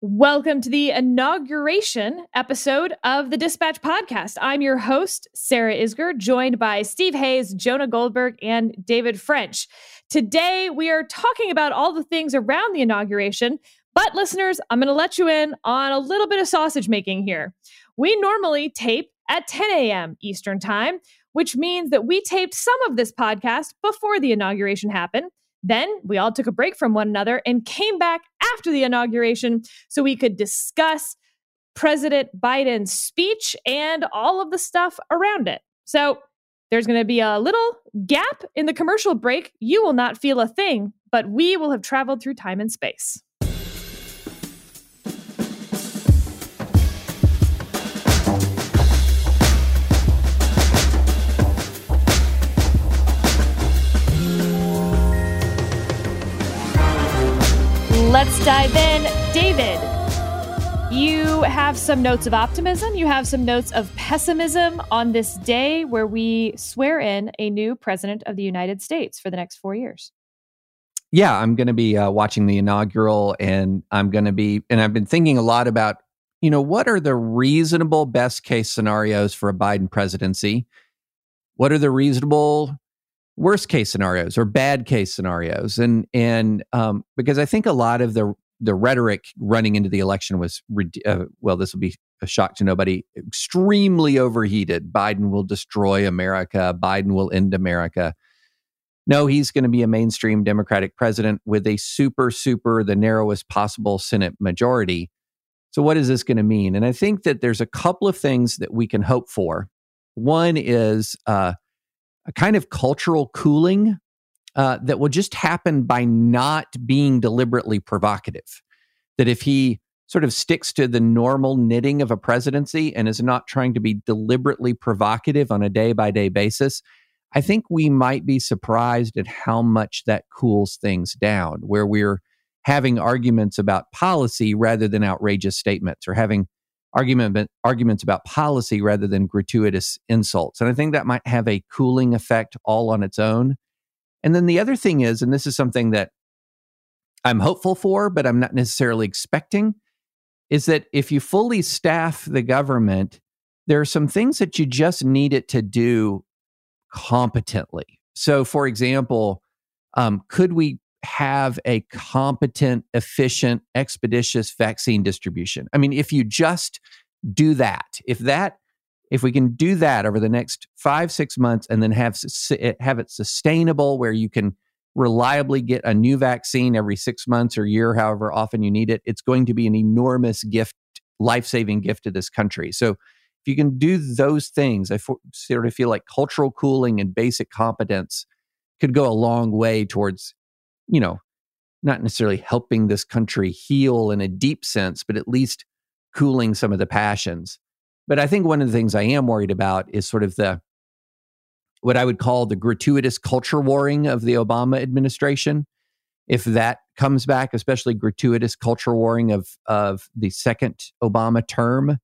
Welcome to the inauguration episode of the Dispatch Podcast. I'm your host, Sarah Isgur, joined by Steve Hayes, Jonah Goldberg, and David French. Today, we are talking about all the things around the inauguration, but listeners, I'm going to let you in on a little bit of sausage making here. We normally tape at 10 a.m. Eastern Time, which means that we taped some of this podcast before the inauguration happened. Then we all took a break from one another and came back after the inauguration so we could discuss President Biden's speech and all of the stuff around it. So there's going to be a little gap in the commercial break. You will not feel a thing, but we will have traveled through time and space. Let's dive in. David, you have some notes of optimism. You have some notes of pessimism on this day where we swear in a new president of the United States for the next four years. Yeah, I'm going to be uh, watching the inaugural, and I'm going to be, and I've been thinking a lot about, you know, what are the reasonable best case scenarios for a Biden presidency? What are the reasonable worst case scenarios or bad case scenarios. And and um, because i think a lot of the the rhetoric running into the election was uh, well this will be a shock to nobody extremely overheated. Biden will destroy america. Biden will end america. No he's going to be a mainstream democratic president with a super super the narrowest possible senate majority. So what is this going to mean? And i think that there's a couple of things that we can hope for. One is uh, a kind of cultural cooling uh, that will just happen by not being deliberately provocative. That if he sort of sticks to the normal knitting of a presidency and is not trying to be deliberately provocative on a day by day basis, I think we might be surprised at how much that cools things down, where we're having arguments about policy rather than outrageous statements or having argument arguments about policy rather than gratuitous insults. And I think that might have a cooling effect all on its own. And then the other thing is, and this is something that I'm hopeful for, but I'm not necessarily expecting, is that if you fully staff the government, there are some things that you just need it to do competently. So, for example, um, could we have a competent, efficient, expeditious vaccine distribution. I mean, if you just do that, if that, if we can do that over the next five, six months and then have, eh, have it sustainable where you can reliably get a new vaccine every six months or year, however often you need it, it's going to be an enormous gift, life saving gift to this country. So, if you can do those things, I sort of feel like cultural cooling and basic competence could go a long way towards you know, not necessarily helping this country heal in a deep sense, but at least cooling some of the passions. But I think one of the things I am worried about is sort of the what I would call the gratuitous culture warring of the Obama administration. If that comes back, especially gratuitous culture warring of of the second Obama term,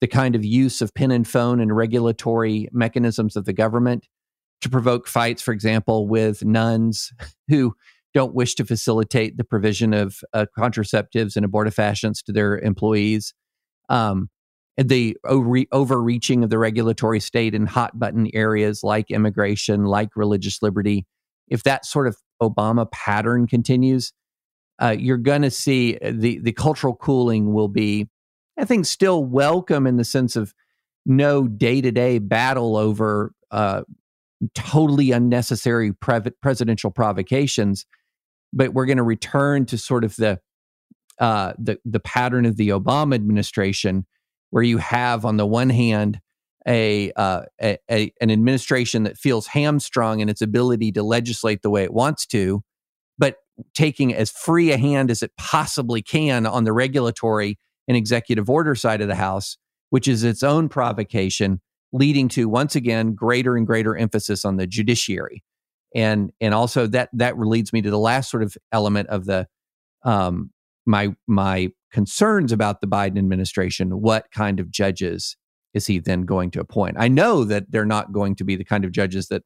the kind of use of pen and phone and regulatory mechanisms of the government to provoke fights, for example, with nuns who don't wish to facilitate the provision of uh, contraceptives and abortifacients to their employees. Um, the over- overreaching of the regulatory state in hot button areas like immigration, like religious liberty. If that sort of Obama pattern continues, uh, you're going to see uh, the the cultural cooling will be, I think, still welcome in the sense of no day to day battle over uh, totally unnecessary pre- presidential provocations but we're going to return to sort of the uh, the the pattern of the Obama administration, where you have on the one hand a, uh, a, a, an administration that feels hamstrung in its ability to legislate the way it wants to, but taking as free a hand as it possibly can on the regulatory and executive order side of the house, which is its own provocation, leading to once again greater and greater emphasis on the judiciary and and also that that leads me to the last sort of element of the um, my my concerns about the Biden administration. What kind of judges is he then going to appoint? I know that they're not going to be the kind of judges that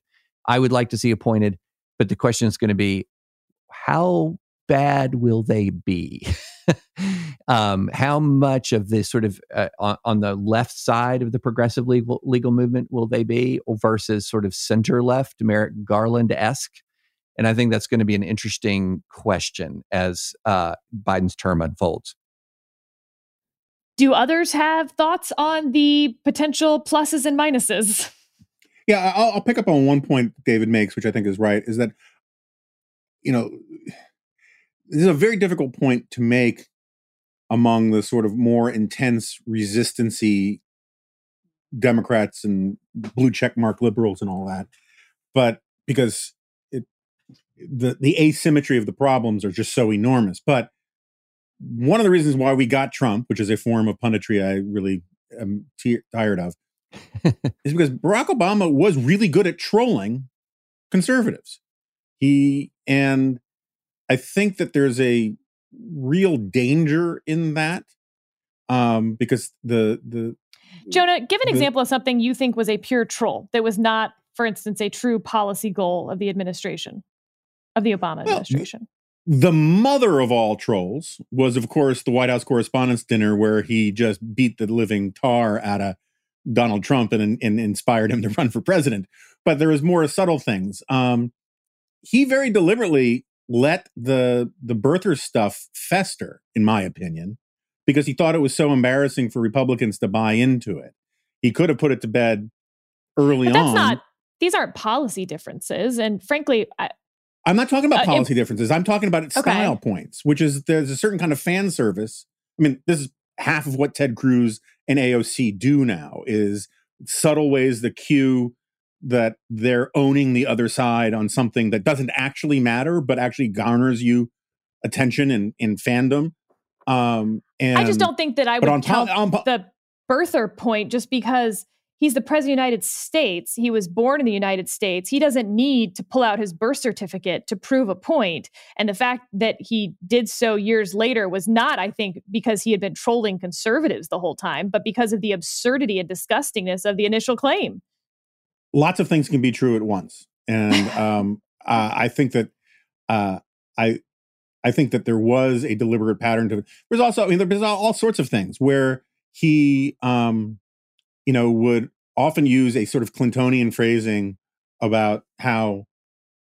I would like to see appointed, but the question is going to be how bad will they be? um, how much of this sort of uh, on, on, the left side of the progressive legal legal movement will they be, versus sort of center left, Merrick Garland esque? And I think that's going to be an interesting question as uh, Biden's term unfolds. Do others have thoughts on the potential pluses and minuses? Yeah, I'll, I'll pick up on one point David makes, which I think is right, is that you know this is a very difficult point to make among the sort of more intense resistancy Democrats and blue checkmark liberals and all that, but because it the the asymmetry of the problems are just so enormous. But one of the reasons why we got Trump, which is a form of punditry I really am t- tired of, is because Barack Obama was really good at trolling conservatives. He and I think that there's a real danger in that um, because the the Jonah, give an the, example of something you think was a pure troll that was not, for instance, a true policy goal of the administration of the Obama well, administration. The mother of all trolls was, of course, the White House Correspondents' Dinner, where he just beat the living tar out of Donald Trump and, and inspired him to run for president. But there was more subtle things. Um, he very deliberately let the the birther stuff fester, in my opinion, because he thought it was so embarrassing for Republicans to buy into it. He could have put it to bed early but that's on. Not, these aren't policy differences, and frankly, I, am not talking about uh, policy differences. I'm talking about style okay. points, which is there's a certain kind of fan service. I mean, this is half of what Ted Cruz and AOC do now is subtle ways the cue that they're owning the other side on something that doesn't actually matter, but actually garners you attention and in fandom. Um, and I just don't think that I would count on, on, the birther point just because he's the president of the United States. He was born in the United States. He doesn't need to pull out his birth certificate to prove a point. And the fact that he did so years later was not, I think, because he had been trolling conservatives the whole time, but because of the absurdity and disgustingness of the initial claim lots of things can be true at once, and um, uh, I think that uh, I I think that there was a deliberate pattern to it. There's also I mean there's all, all sorts of things where he um, you know would often use a sort of Clintonian phrasing about how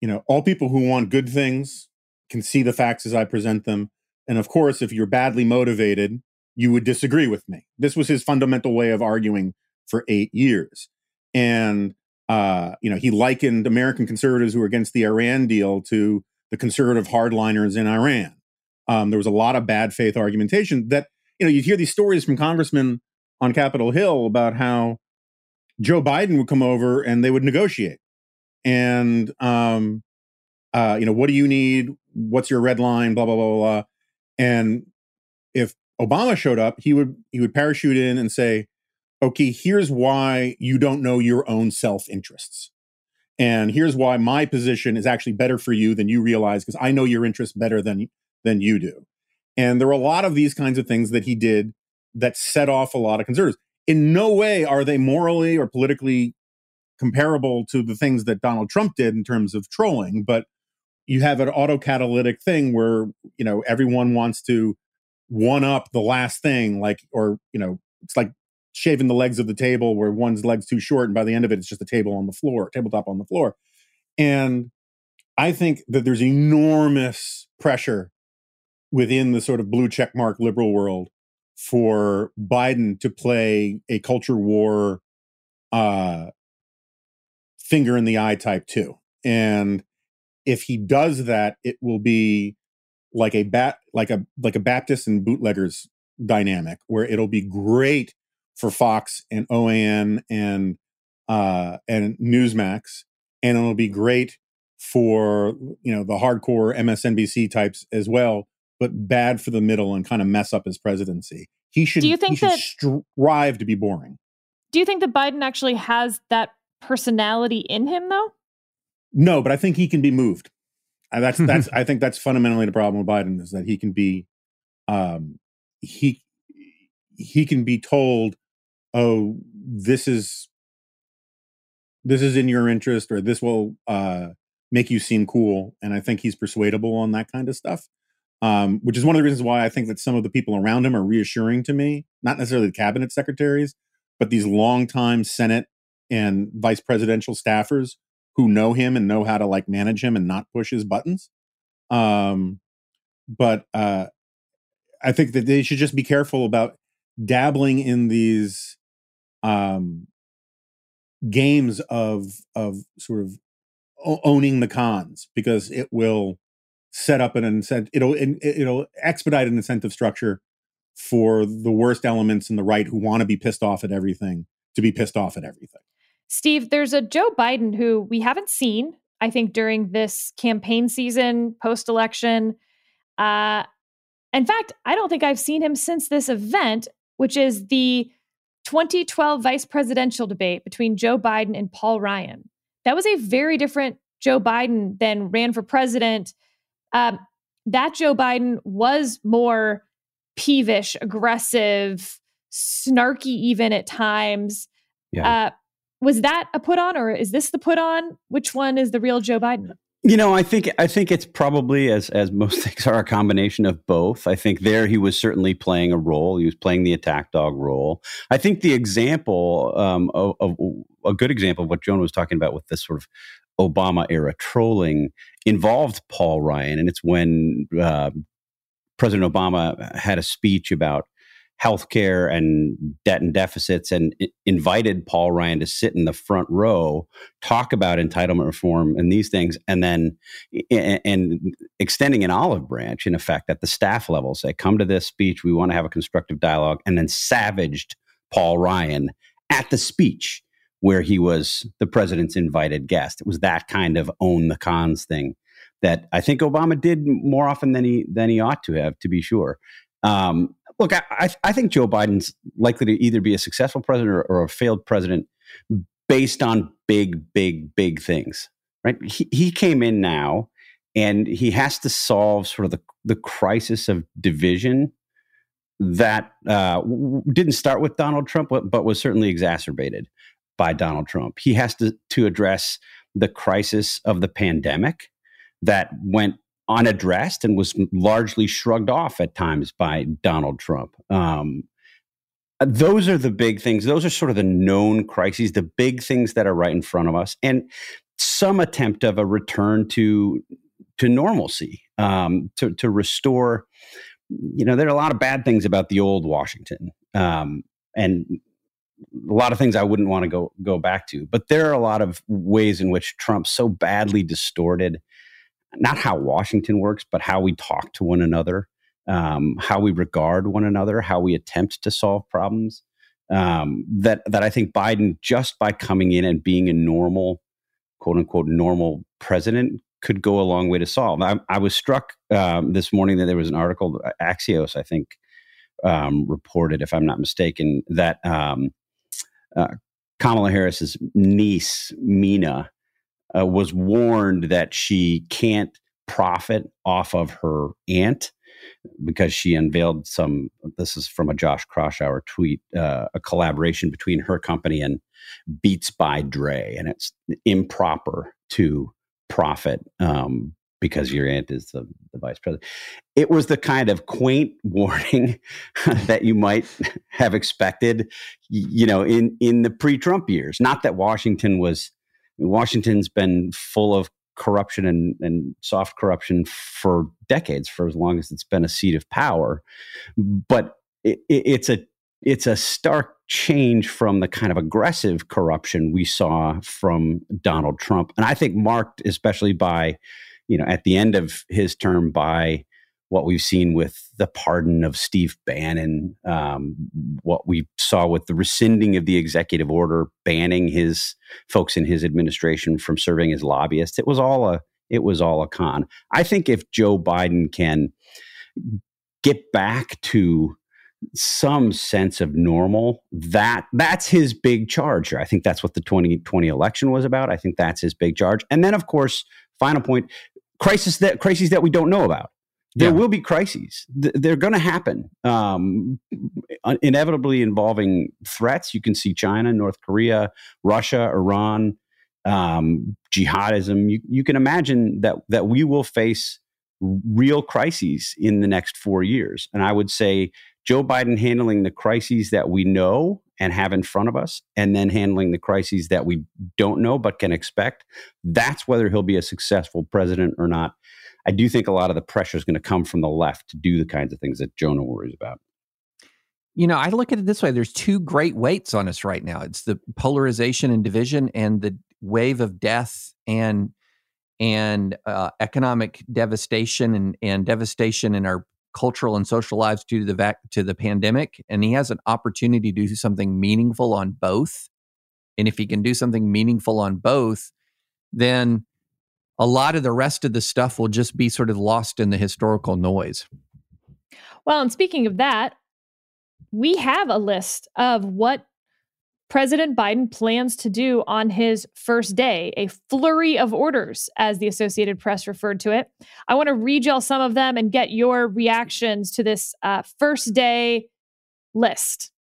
you know all people who want good things can see the facts as I present them, and of course if you're badly motivated you would disagree with me. This was his fundamental way of arguing for eight years. And uh, you know, he likened American conservatives who were against the Iran deal to the conservative hardliners in Iran. Um, there was a lot of bad faith argumentation that, you know, you'd hear these stories from congressmen on Capitol Hill about how Joe Biden would come over and they would negotiate. And, um, uh, you know, what do you need? What's your red line? Blah, blah, blah, blah. And if Obama showed up, he would he would parachute in and say, okay, here's why you don't know your own self interests. And here's why my position is actually better for you than you realize because I know your interests better than than you do. And there are a lot of these kinds of things that he did that set off a lot of conservatives. In no way are they morally or politically comparable to the things that Donald Trump did in terms of trolling, but you have an autocatalytic thing where, you know, everyone wants to one up the last thing like or, you know, it's like shaving the legs of the table where one's leg's too short and by the end of it it's just a table on the floor tabletop on the floor. And i think that there's enormous pressure within the sort of blue checkmark liberal world for biden to play a culture war uh finger in the eye type too. And if he does that it will be like a bat like a like a baptist and bootleggers dynamic where it'll be great for Fox and OAN and uh, and Newsmax, and it'll be great for you know the hardcore MSNBC types as well, but bad for the middle and kind of mess up his presidency. He should. Do you think that strive to be boring? Do you think that Biden actually has that personality in him, though? No, but I think he can be moved. that's that's. I think that's fundamentally the problem with Biden is that he can be, um, he he can be told oh this is this is in your interest or this will uh make you seem cool and i think he's persuadable on that kind of stuff um, which is one of the reasons why I think that some of the people around him are reassuring to me, not necessarily the cabinet secretaries, but these longtime Senate and vice presidential staffers who know him and know how to like manage him and not push his buttons. Um, but uh, I think that they should just be careful about dabbling in these um, games of of sort of owning the cons because it will set up an incentive it'll it'll expedite an incentive structure for the worst elements in the right who want to be pissed off at everything to be pissed off at everything. Steve, there's a Joe Biden who we haven't seen, I think, during this campaign season, post election. Uh, in fact, I don't think I've seen him since this event, which is the 2012 vice presidential debate between Joe Biden and Paul Ryan. That was a very different Joe Biden than ran for president. Um, that Joe Biden was more peevish, aggressive, snarky, even at times. Yeah. Uh, was that a put on, or is this the put on? Which one is the real Joe Biden? You know, I think I think it's probably as as most things are a combination of both. I think there he was certainly playing a role. He was playing the attack dog role. I think the example um, of, of, a good example of what Jonah was talking about with this sort of Obama era trolling involved Paul Ryan, and it's when uh, President Obama had a speech about healthcare and debt and deficits and invited Paul Ryan to sit in the front row, talk about entitlement reform and these things, and then and extending an olive branch in effect at the staff level, say, come to this speech, we want to have a constructive dialogue, and then savaged Paul Ryan at the speech where he was the president's invited guest. It was that kind of own the cons thing that I think Obama did more often than he than he ought to have, to be sure. Um, look, I, I think Joe Biden's likely to either be a successful president or, or a failed president based on big, big, big things. Right? He, he came in now, and he has to solve sort of the the crisis of division that uh, didn't start with Donald Trump, but was certainly exacerbated by Donald Trump. He has to to address the crisis of the pandemic that went unaddressed and was largely shrugged off at times by Donald Trump. Um, those are the big things. Those are sort of the known crises, the big things that are right in front of us, and some attempt of a return to to normalcy, um, to to restore. You know, there are a lot of bad things about the old Washington, um, and a lot of things I wouldn't want to go go back to. But there are a lot of ways in which Trump so badly distorted not how Washington works, but how we talk to one another, um, how we regard one another, how we attempt to solve problems. Um, that that I think Biden, just by coming in and being a normal, quote unquote, normal president, could go a long way to solve. I, I was struck um, this morning that there was an article, Axios, I think, um, reported, if I'm not mistaken, that um, uh, Kamala Harris's niece, Meena, uh, was warned that she can't profit off of her aunt because she unveiled some. This is from a Josh Kraushaar tweet, uh, a collaboration between her company and Beats by Dre, and it's improper to profit um, because your aunt is the, the, vice president. It was the kind of quaint warning that you might have expected, you know, in in the pre-Trump years. Not that Washington was Washington's been full of corruption and, and soft corruption for decades, for as long as it's been a seat of power. But it, it, it's a it's a stark change from the kind of aggressive corruption we saw from Donald Trump, and I think marked especially by, you know, at the end of his term by what we've seen with the pardon of Steve Bannon, um, what we saw with the rescinding of the executive order banning his folks in his administration from serving as lobbyists. It was all a it was all a con. I think if Joe Biden can get back to some sense of normal that that's his big charge. I think that's what the 2020 election was about. I think that's his big charge. And then of course, final point, crisis that crises that we don't know about there yeah. will be crises. They're going to happen, um, inevitably involving threats. You can see China, North Korea, Russia, Iran, um, jihadism. You, you can imagine that that we will face real crises in the next four years. And I would say Joe Biden handling the crises that we know and have in front of us, and then handling the crises that we don't know but can expect. That's whether he'll be a successful president or not. I do think a lot of the pressure is going to come from the left to do the kinds of things that Jonah worries about. You know, I look at it this way there's two great weights on us right now. It's the polarization and division, and the wave of death and and uh, economic devastation and, and devastation in our cultural and social lives due to the vac- to the pandemic. And he has an opportunity to do something meaningful on both. And if he can do something meaningful on both then a lot of the rest of the stuff will just be sort of lost in the historical noise well and speaking of that we have a list of what President Biden plans to do on his first day, a flurry of orders, as the Associated Press referred to it. I want to read y'all some of them and get your reactions to this uh, first day list.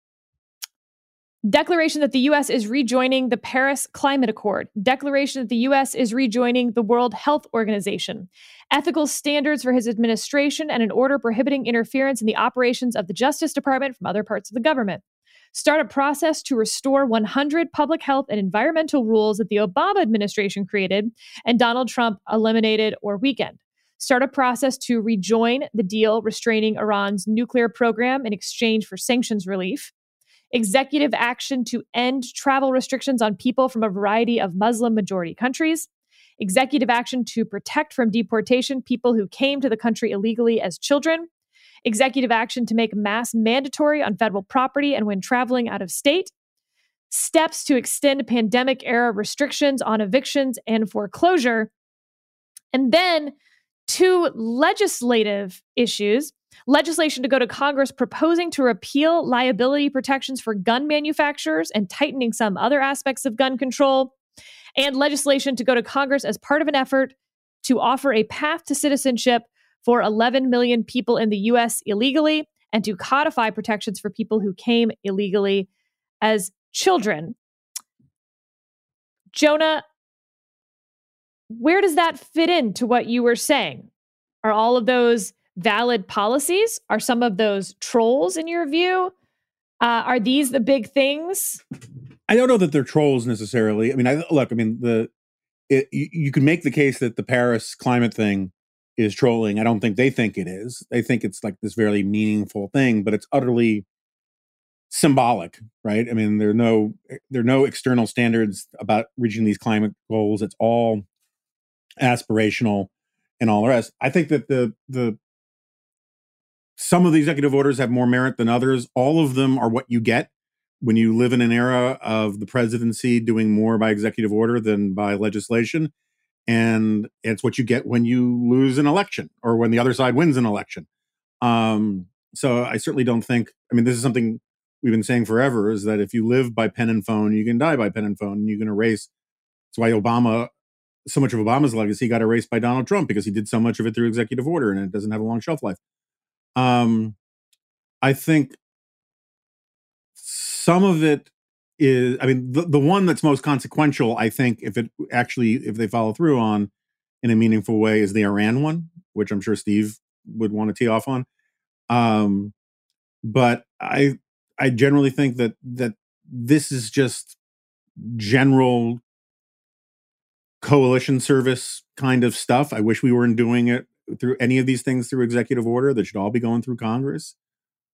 Declaration that the U.S. is rejoining the Paris Climate Accord. Declaration that the U.S. is rejoining the World Health Organization. Ethical standards for his administration and an order prohibiting interference in the operations of the Justice Department from other parts of the government start a process to restore 100 public health and environmental rules that the Obama administration created and Donald Trump eliminated or weakened. Start a process to rejoin the deal restraining Iran's nuclear program in exchange for sanctions relief. Executive action to end travel restrictions on people from a variety of Muslim majority countries executive action to protect from deportation people who came to the country illegally as children, executive action to make masks mandatory on federal property and when traveling out of state, steps to extend pandemic era restrictions on evictions and foreclosure, and then two legislative issues legislation to go to Congress proposing to repeal liability protections for gun manufacturers and tightening some other aspects of gun control, and legislation to go to Congress as part of an effort to offer a path to citizenship for 11 million people in the US illegally and to codify protections for people who came illegally as children. Jonah, where does that fit into what you were saying? Are all of those valid policies? Are some of those trolls in your view? Uh, are these the big things? I don't know that they're trolls necessarily. I mean, I look. I mean, the it, you, you can make the case that the Paris climate thing is trolling. I don't think they think it is. They think it's like this very meaningful thing, but it's utterly symbolic, right? I mean, there are no there are no external standards about reaching these climate goals. It's all aspirational and all the rest. I think that the the some of the executive orders have more merit than others. All of them are what you get when you live in an era of the presidency doing more by executive order than by legislation and it's what you get when you lose an election or when the other side wins an election. Um, so I certainly don't think. I mean, this is something we've been saying forever: is that if you live by pen and phone, you can die by pen and phone, and you can erase. That's why Obama, so much of Obama's legacy got erased by Donald Trump because he did so much of it through executive order, and it doesn't have a long shelf life. Um, I think some of it is i mean the, the one that's most consequential i think if it actually if they follow through on in a meaningful way is the iran one which i'm sure steve would want to tee off on. Um but i i generally think that that this is just general coalition service kind of stuff. I wish we weren't doing it through any of these things through executive order that should all be going through congress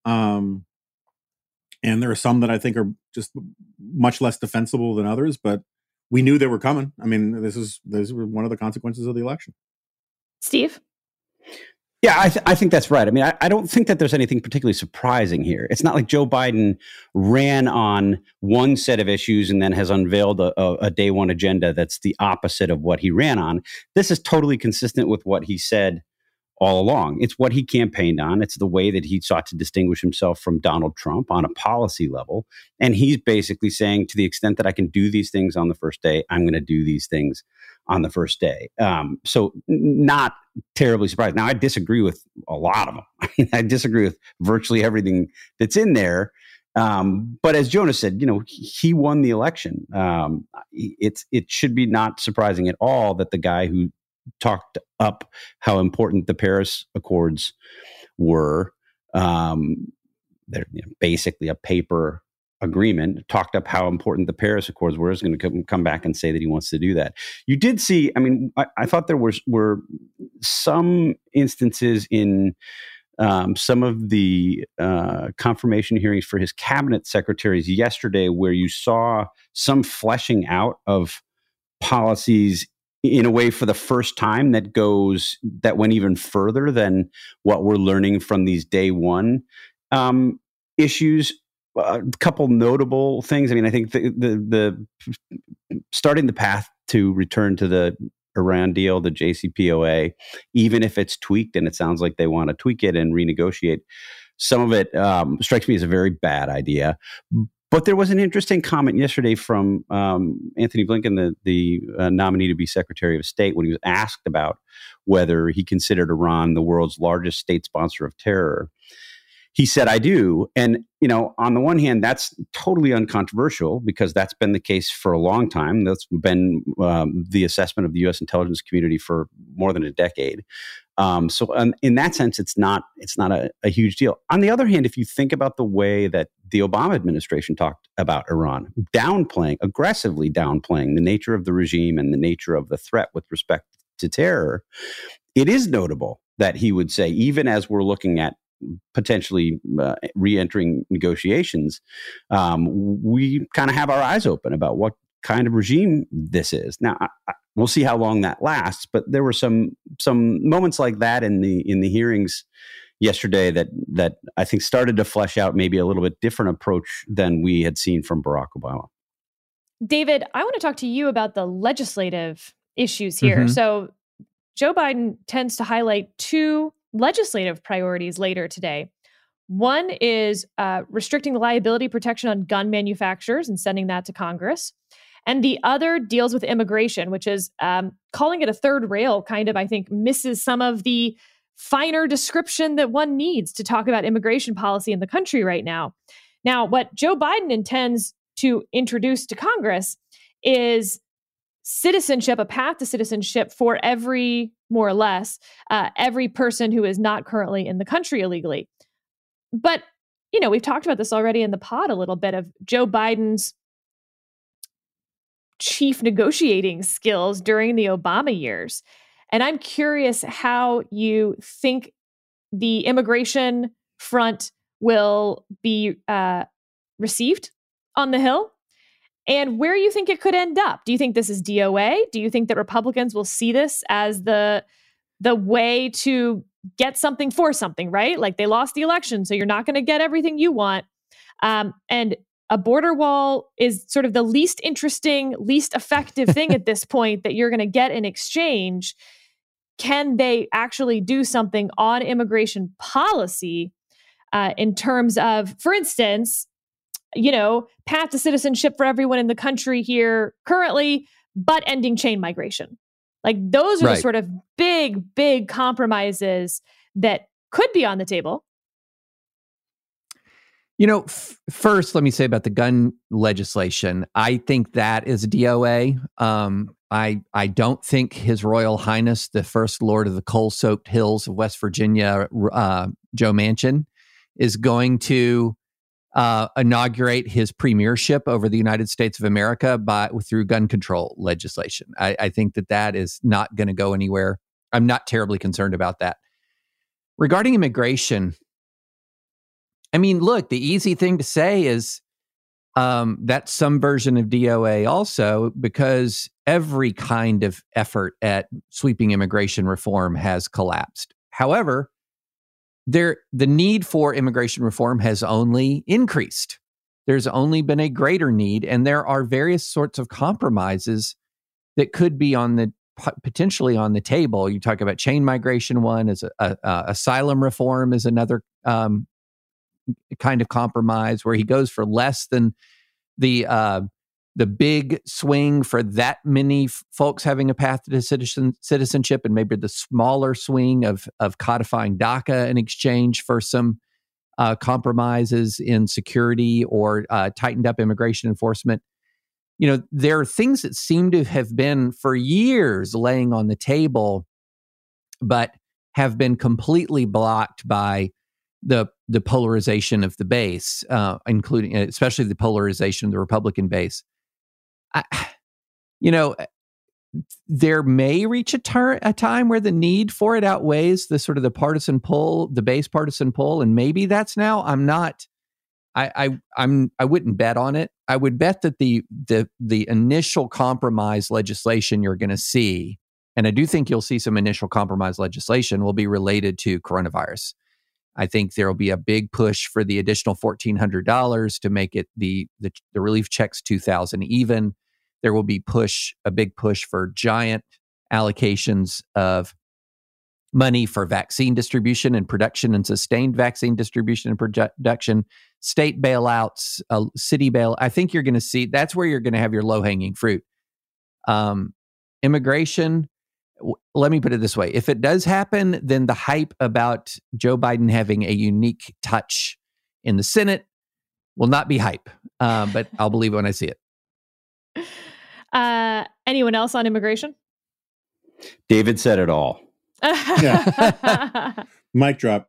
um and there are some that I think are just much less defensible than others. But we knew they were coming. I mean, this is this was one of the consequences of the election. Steve. Yeah, I, th- I think that's right. I mean, I, I, don't think that there's anything particularly surprising here. It's not like Joe Biden ran on one set of issues and then has unveiled a, a, a day one agenda that's the opposite of what he ran on. This is totally consistent with what he said all along. It's what he campaigned on. It's the way that he sought to distinguish himself from Donald Trump on a policy level. And he's basically saying, to the extent that I can do these things on the first day, I'm going to do these things on the first day. Um, so, not terribly surprised. Now, I disagree with a lot of them. I, mean, I disagree with virtually everything that's in there. Um, but as Jonas said, you know, he won the election. Um, it's it should be not surprising at all that the guy who talked up how important the Paris Accords were. Um, they're you know, basically a paper agreement, talked up how important the Paris Accords were, is going to come, back and say that he wants to do that. You did see, I mean, I, I thought there were some instances in um, some of the uh, confirmation hearings for his cabinet secretaries yesterday where you saw some fleshing out of policies in a way for the first time that goes that went even further than what we're learning from these day one um, issues a couple notable things. I mean, I think the, the, the starting the path to return to the Iran deal, the JCPOA, even if it's tweaked, and it sounds like they want to tweak it and renegotiate. Some of it um, strikes me as a very bad idea. But there was an interesting comment yesterday from um, Antony Blinken, the, the uh, nominee to be Secretary of State, when he was asked about whether he considered Iran the world's largest state sponsor of terror he said, I do. And, you know, on the one hand, that's totally uncontroversial because that's been the case for a long time. That's been um, the assessment of the U.S. intelligence community for more than a decade. Um, so, um, in that sense, it's not it's not a, a, huge deal. On the other hand, if you think about the way that the Obama administration talked about Iran, downplaying aggressively downplaying the nature of the regime and the nature of the threat with respect to terror, it is notable that he would say, even as we're looking at potentially uh, re-entering negotiations, um, we kind of have our eyes open about what kind of regime this is. Now, I, I, we'll see how long that lasts, but there were some some moments like that in the in the hearings yesterday that that I think started to flesh out maybe a little bit different approach than we had seen from Barack Obama. David, I want to talk to you about the legislative issues here. Mm-hmm. So Joe Biden tends to highlight two legislative priorities later today. One is uh, restricting the liability protection on gun manufacturers and sending that to Congress. And the other deals with immigration, which is um, calling it a third rail, kind of, I think, misses some of the finer description that one needs to talk about immigration policy in the country right now. Now, what Joe Biden intends to introduce to Congress is citizenship, a path to citizenship for every, more or less, uh, every person who is not currently in the country illegally. But, you know, we've talked about this already in the pod a little bit of Joe Biden's chief negotiating skills during the Obama years. And I'm curious how you think the immigration front will be uh, received on the Hill and where you think it could end up. Do you think this is DOA? Do you think that Republicans will see this as the the way to get something for something, right? Like they lost the election, so you're not going to get everything you want. Um, and a border wall is sort of the least interesting, least effective thing at this point that you're going to get in exchange. Can they actually do something on immigration policy uh, in terms of, for instance, you know, path to citizenship for everyone in the country here currently, but ending chain migration. Like those are right. the sort of big, big compromises that could be on the table. You know, f- first, let me say about the gun legislation. I think that is a DOA. Um, I I don't think His Royal Highness, the First Lord of the coal-soaked hills of West Virginia, uh, Joe Manchin, is going to uh, inaugurate his premiership over the United States of America by through gun control legislation. I, I think that that is not going to go anywhere. I'm not terribly concerned about that. Regarding immigration, I mean, look, the easy thing to say is um, that's some version of DOA also, because every kind of effort at sweeping immigration reform has collapsed. However, there the need for immigration reform has only increased. There's only been a greater need, and there are various sorts of compromises that could be on the potentially on the table. You talk about chain migration. One is a, a, a asylum reform is another um, kind of compromise where he goes for less than the uh, the big swing for that many f- folks having a path to citizen, citizenship and maybe the smaller swing of, of codifying DACA in exchange for some uh, compromises in security or uh, tightened up immigration enforcement. you know, there are things that seem to have been for years laying on the table, but have been completely blocked by the the polarization of the base, uh, including especially the polarization of the Republican base. I, you know, there may reach a, ter- a time where the need for it outweighs the sort of the partisan pull, the base partisan pull, and maybe that's now. I'm not. I, I I'm I wouldn't bet on it. I would bet that the the the initial compromise legislation you're going to see, and I do think you'll see some initial compromise legislation will be related to coronavirus. I think there will be a big push for the additional fourteen hundred dollars to make it the, the the relief checks two thousand even. There will be push a big push for giant allocations of money for vaccine distribution and production and sustained vaccine distribution and production state bailouts uh, city bail i think you're going to see that's where you're going to have your low hanging fruit. Um, immigration let me put it this way if it does happen then the hype about joe biden having a unique touch in the senate will not be hype um, but i'll believe it when i see it uh, anyone else on immigration? David said it all. yeah. Mic drop.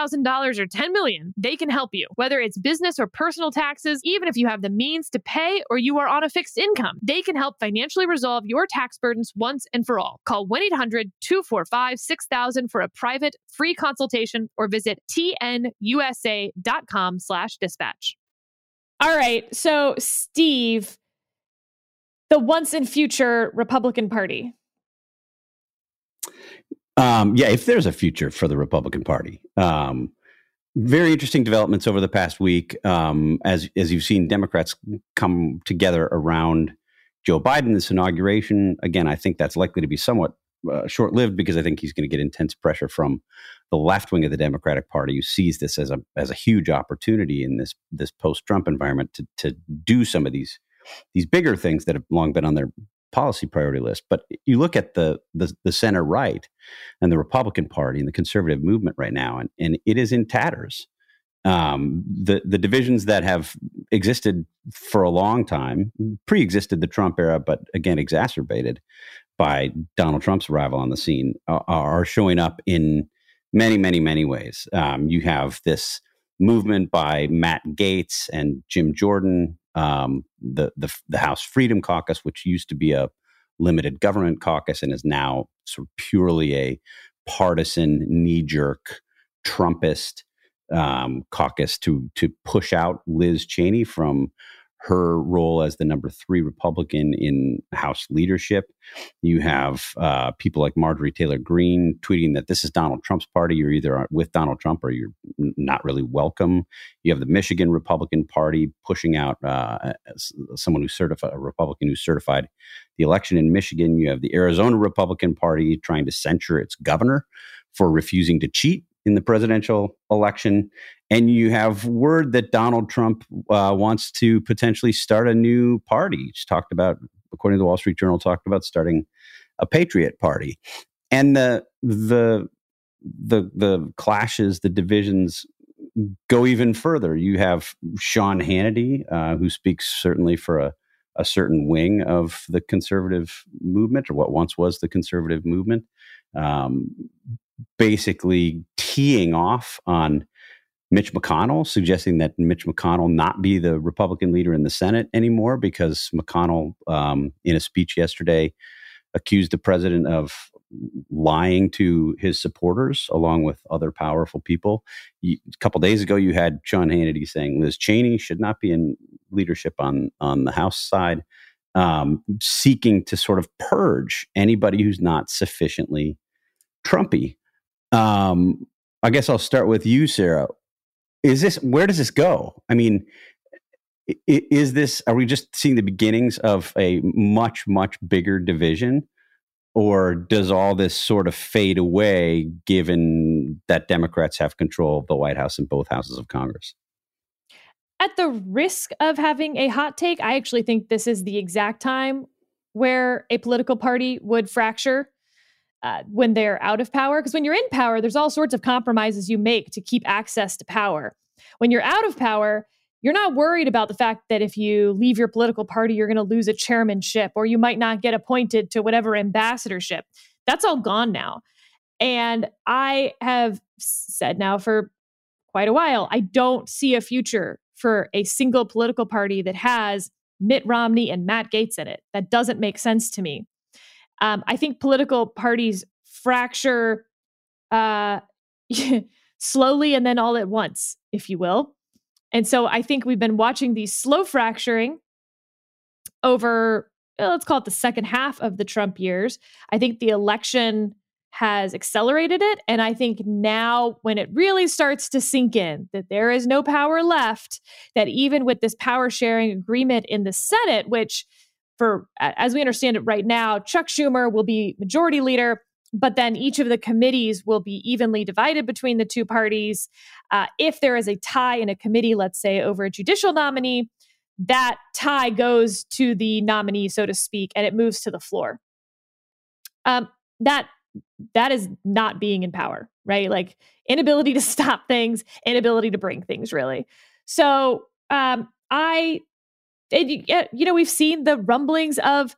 $1,000 or 10 million, they can help you. Whether it's business or personal taxes, even if you have the means to pay or you are on a fixed income, they can help financially resolve your tax burdens once and for all. Call 1-800-245-6000 for a private free consultation or visit tnusa.com slash dispatch. All right. So, Steve, the once and future Republican Party. Um, yeah, if there's a future for the Republican Party. Um, very interesting developments over the past week. Um, as as you've seen, Democrats come together around Joe Biden this inauguration. Again, I think that's likely to be somewhat uh, short lived because I think he's going to get intense pressure from the left wing of the Democratic Party, who sees this as a as a huge opportunity in this this post Trump environment to to do some of these these bigger things that have long been on their policy priority list. But you look at the, the, the center right and the Republican Party and the conservative movement right now, and, and it is in tatters. Um, the the divisions that have existed for a long time, pre-existed the Trump era, but again exacerbated by Donald Trump's arrival on the scene, are, are showing up in many, many, many ways. Um, you have this movement by Matt Gaetz and Jim Jordan um, the, the the House Freedom Caucus, which used to be a limited government caucus and is now sort of purely a partisan knee jerk Trumpist um, caucus to to push out Liz Cheney from her role as the number three Republican in House leadership. You have uh, people like Marjorie Taylor Greene tweeting that this is Donald Trump's party. You're either with Donald Trump or you're not really welcome. You have the Michigan Republican Party pushing out uh, someone who certified a Republican who certified the election in Michigan. You have the Arizona Republican Party trying to censure its governor for refusing to cheat in the presidential election. And you have word that Donald Trump uh, wants to potentially start a new party. He's talked about, according to the Wall Street Journal, talked about starting a Patriot Party. And the the the the clashes, the divisions go even further. You have Sean Hannity, uh, who speaks certainly for a, a certain wing of the conservative movement, or what once was the conservative movement, um, basically teeing off on Mitch McConnell, suggesting that Mitch McConnell not be the Republican leader in the Senate anymore because McConnell, um, in a speech yesterday, accused the president of lying to his supporters along with other powerful people. You, a couple days ago, you had Sean Hannity saying Liz Cheney should not be in leadership on on the House side, um, seeking to sort of purge anybody who's not sufficiently Trumpy. Um, I guess I'll start with you, Sarah. Is this where does this go? I mean, is this are we just seeing the beginnings of a much much bigger division? Or does all this sort of fade away given that democrats have control of the white house and both houses of congress? At the risk of having a hot take i actually think this is the exact time where a political party would fracture uh, when they're out of power because when you're in power there's all sorts of compromises you make to keep access to power when you're out of power you're not worried about the fact that if you leave your political party, you're going to lose a chairmanship or you might not get appointed to whatever ambassadorship. That's all gone now. And I have said now for quite a while, I don't see a future for a single political party that has Mitt Romney and Matt Gaetz in it. That doesn't make sense to me. Um, I think political parties fracture uh, slowly and then all at once, if you will. And so I think we've been watching these slow fracturing over, uh, let's call it the second half of the Trump years. I think the election has accelerated it. And I think now, when it really starts to sink in that there is no power left, that even with this power sharing agreement in the Senate, which for as we understand it right now, Chuck Schumer will be majority leader but then each of the committees will be evenly divided between the two parties. Uh, if there is a tie in a committee, let's say over a judicial nominee, that tie goes to the nominee, so to speak, and it moves to the floor. Um, that that is not being in power, right? Like inability to stop things, inability to bring things, really. So um, I, it, you know, we've seen the rumblings of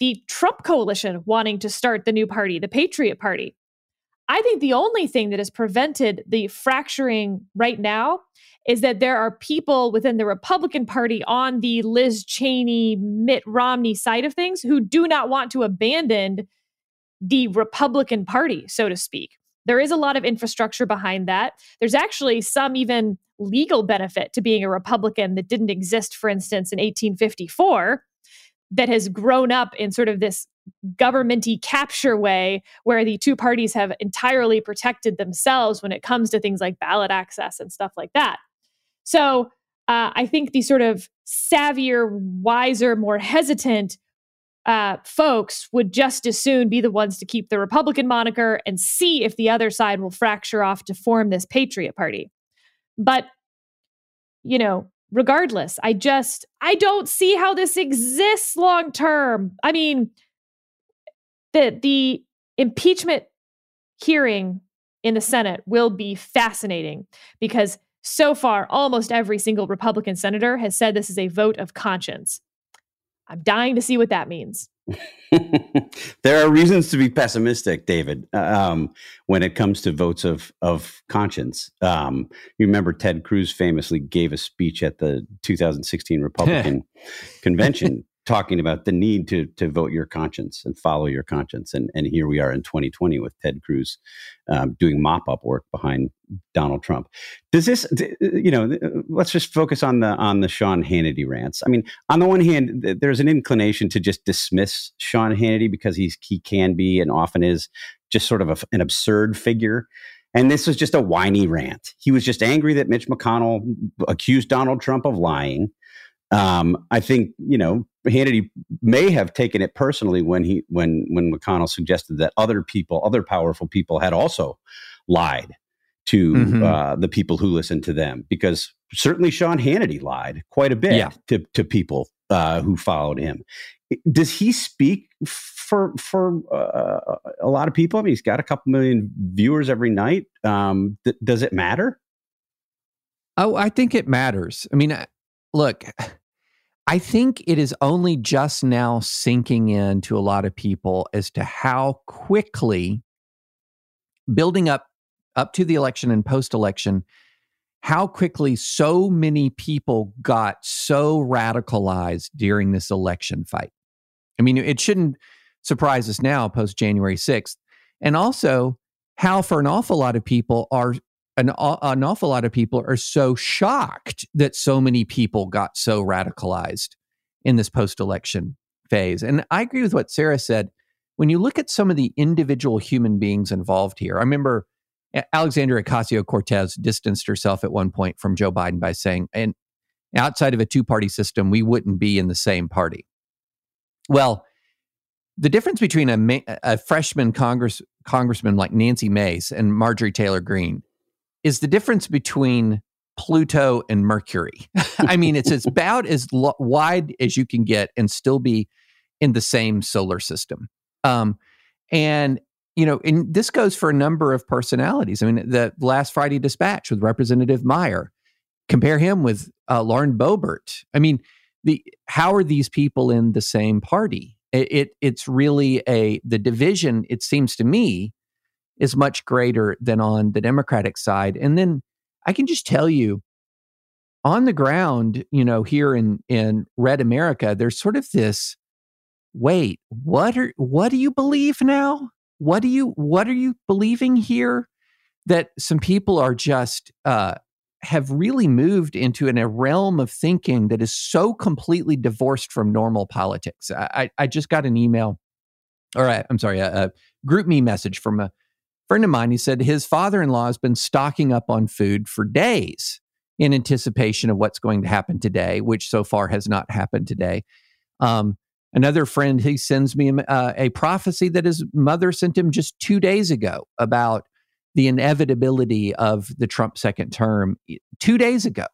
the Trump coalition wanting to start the new party, the Patriot Party. I think the only thing that has prevented the fracturing right now is that there are people within the Republican Party on the Liz Cheney, Mitt Romney side of things who do not want to abandon the Republican Party, so to speak. There is a lot of infrastructure behind that. There's actually some even legal benefit to being a Republican that didn't exist, for instance, in 1854 that has grown up in sort of this governmenty capture way where the two parties have entirely protected themselves when it comes to things like ballot access and stuff like that. So uh, I think the sort of savvier, wiser, more hesitant uh, folks would just as soon be the ones to keep the Republican moniker and see if the other side will fracture off to form this Patriot Party. But, you know, regardless i just i don't see how this exists long term i mean the the impeachment hearing in the senate will be fascinating because so far almost every single republican senator has said this is a vote of conscience i'm dying to see what that means there are reasons to be pessimistic, David, uh, um, when it comes to votes of of conscience. Um, you remember Ted Cruz famously gave a speech at the 2016 Republican convention talking about the need to to vote your conscience and follow your conscience. And and here we are in 2020 with Ted Cruz um, doing mop up work behind Donald Trump. Does this, you know, let's just focus on the on the Sean Hannity rants. I mean, on the one hand, there's an inclination to just dismiss Sean Hannity because he's he can be and often is just sort of a, an absurd figure. And this was just a whiny rant. He was just angry that Mitch McConnell accused Donald Trump of lying. Um, I think you know Hannity may have taken it personally when he when when McConnell suggested that other people, other powerful people, had also lied to mm-hmm. uh, the people who listened to them, because certainly Sean Hannity lied quite a bit yeah. to to people uh, who followed him. Does he speak for for uh, a lot of people? I mean, he's got a couple million viewers every night. Um, th- does it matter? Oh, I think it matters. I mean, look, I think it is only just now sinking in to a lot of people as to how quickly building up up to the election and post election how quickly so many people got so radicalized during this election fight. I mean, it shouldn't surprise us now post January 6th. And also how for an awful lot of people are an, an awful lot of people are so shocked that so many people got so radicalized in this post election phase. And I agree with what Sarah said. When you look at some of the individual human beings involved here, I remember Alexandria Ocasio Cortez distanced herself at one point from Joe Biden by saying, and outside of a two party system, we wouldn't be in the same party. Well, the difference between a, a freshman Congress congressman like Nancy Mace and Marjorie Taylor Greene is the difference between Pluto and Mercury. I mean, it's, it's about as lo- wide as you can get and still be in the same solar system. Um, and you know, and this goes for a number of personalities. I mean, the last Friday dispatch with Representative Meijer, compare him with uh, Lauren Boebert. I mean, the how are these people in the same party? It, it it's really a the division. It seems to me is much greater than on the Democratic side. And then I can just tell you, on the ground, you know, here in in Red America, there's sort of this. Wait, what are what do you believe now? What do you what are you believing here? That some people are just uh, have really moved into an, a realm of thinking that is so completely divorced from normal politics. I, I just got an email, or I, I'm sorry, a, a GroupMe message from a friend of mine. He said his father in law has been stocking up on food for days in anticipation of what's going to happen today, which so far has not happened today. Um, another friend, he sends me uh, a prophecy that his mother sent him just two days ago about the inevitability of the Trump second term two days ago.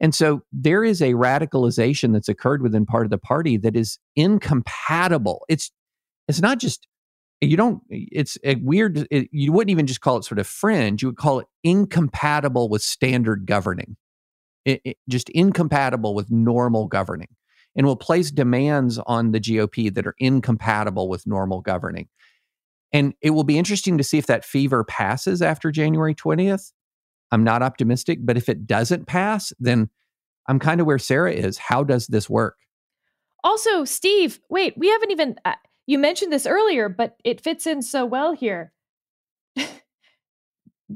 And so there is a radicalization that's occurred within part of the party that is incompatible. It's it's not just you don't it's a weird it, you wouldn't even just call it sort of fringe you would call it incompatible with standard governing it, it, just incompatible with normal governing and will place demands on the gop that are incompatible with normal governing and it will be interesting to see if that fever passes after January 20th. I'm not optimistic, but if it doesn't pass, then I'm kind of where Sarah is. How does this work? Also, Steve, wait, we haven't even, uh, you mentioned this earlier, but it fits in so well here.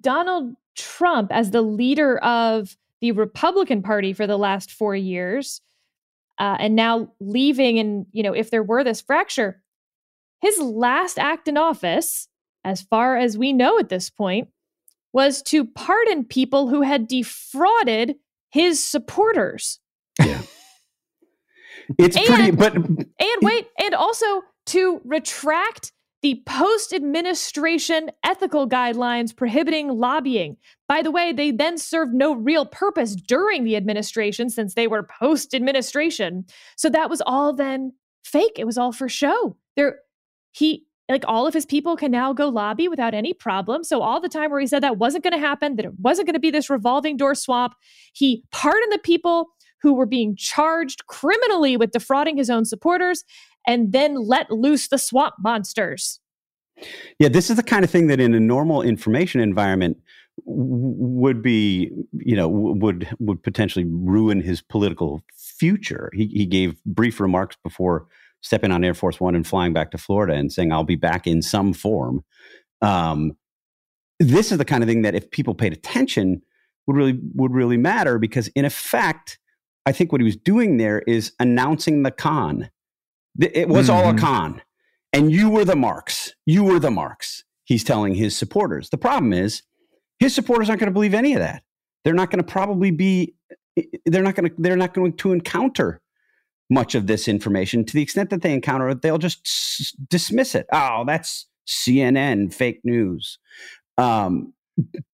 Donald Trump, as the leader of the Republican Party for the last four years, uh, and now leaving, and, you know, if there were this fracture, his last act in office, as far as we know at this point, was to pardon people who had defrauded his supporters. Yeah. It's and, pretty, but. And wait, and also to retract the post administration ethical guidelines prohibiting lobbying. By the way, they then served no real purpose during the administration since they were post administration. So that was all then fake. It was all for show. There he like all of his people can now go lobby without any problem. So all the time where he said that wasn't going to happen, that it wasn't going to be this revolving door swamp, he pardoned the people who were being charged criminally with defrauding his own supporters and then let loose the swamp monsters. Yeah, this is the kind of thing that in a normal information environment would be, you know, would would potentially ruin his political future. He, he gave brief remarks before stepping on Air Force One and flying back to Florida and saying, I'll be back in some form. Um, this is the kind of thing that if people paid attention would really would really matter because in effect, I think what he was doing there is announcing the con. It was mm-hmm. all a mm-hmm. con. And you were the marks. You were the marks. He's telling his supporters. The problem is his supporters aren't going to believe any of that. They're not going to probably be they're not going to they're not going to encounter much of this information. To the extent that they encounter it, they'll just s- dismiss it. Oh, that's CNN fake news. Um,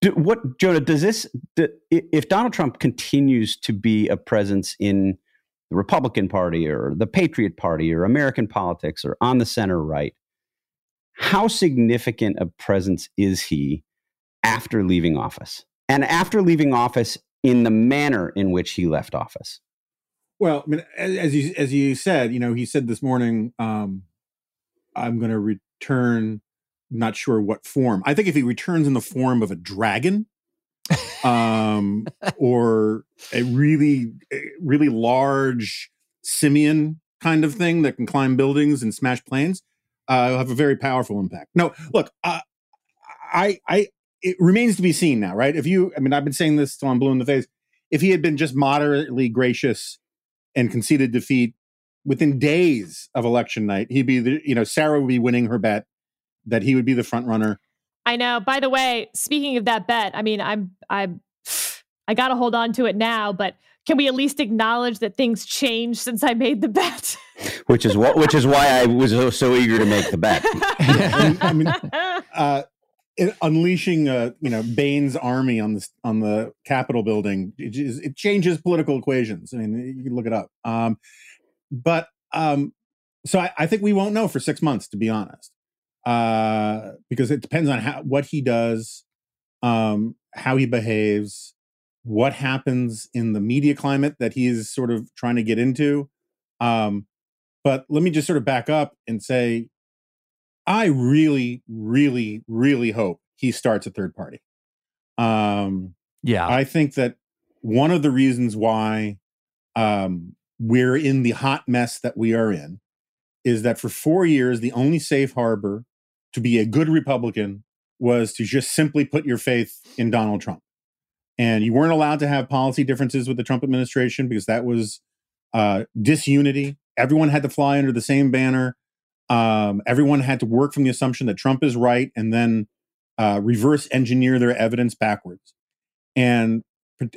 do, what Jonah does this? Do, if Donald Trump continues to be a presence in the Republican Party or the Patriot Party or American politics or on the center right, how significant a presence is he after leaving office? And after leaving office in the manner in which he left office? Well, I mean, as you as you said, you know, he said this morning, um, "I'm going to return." Not sure what form. I think if he returns in the form of a dragon, um, or a really, really large simian kind of thing that can climb buildings and smash planes, uh, have a very powerful impact. No, look, uh, I, I, it remains to be seen now, right? If you, I mean, I've been saying this till I'm blue in the face. If he had been just moderately gracious and conceded defeat within days of election night, he'd be the, you know, Sarah would be winning her bet that he would be the front runner. I know. By the way, speaking of that bet, I mean, I'm, I'm, I got to hold on to it now, but can we at least acknowledge that things changed since I made the bet? which is what, which is why I was so, so eager to make the bet. I mean, uh, it, unleashing, uh, you know, Bane's army on the on the Capitol building, it, it, changes political equations. I mean, you can look it up. Um, but um, so I, I, think we won't know for six months, to be honest, uh, because it depends on how what he does, um, how he behaves, what happens in the media climate that he is sort of trying to get into. Um, but let me just sort of back up and say, I really, really, really hope he starts a third party. Um, yeah, I think that one of the reasons why um, we're in the hot mess that we are in is that for four years, the only safe harbor to be a good Republican was to just simply put your faith in Donald Trump. And you weren't allowed to have policy differences with the Trump administration because that was uh, disunity. Everyone had to fly under the same banner. Um, everyone had to work from the assumption that Trump is right and then uh, reverse engineer their evidence backwards. And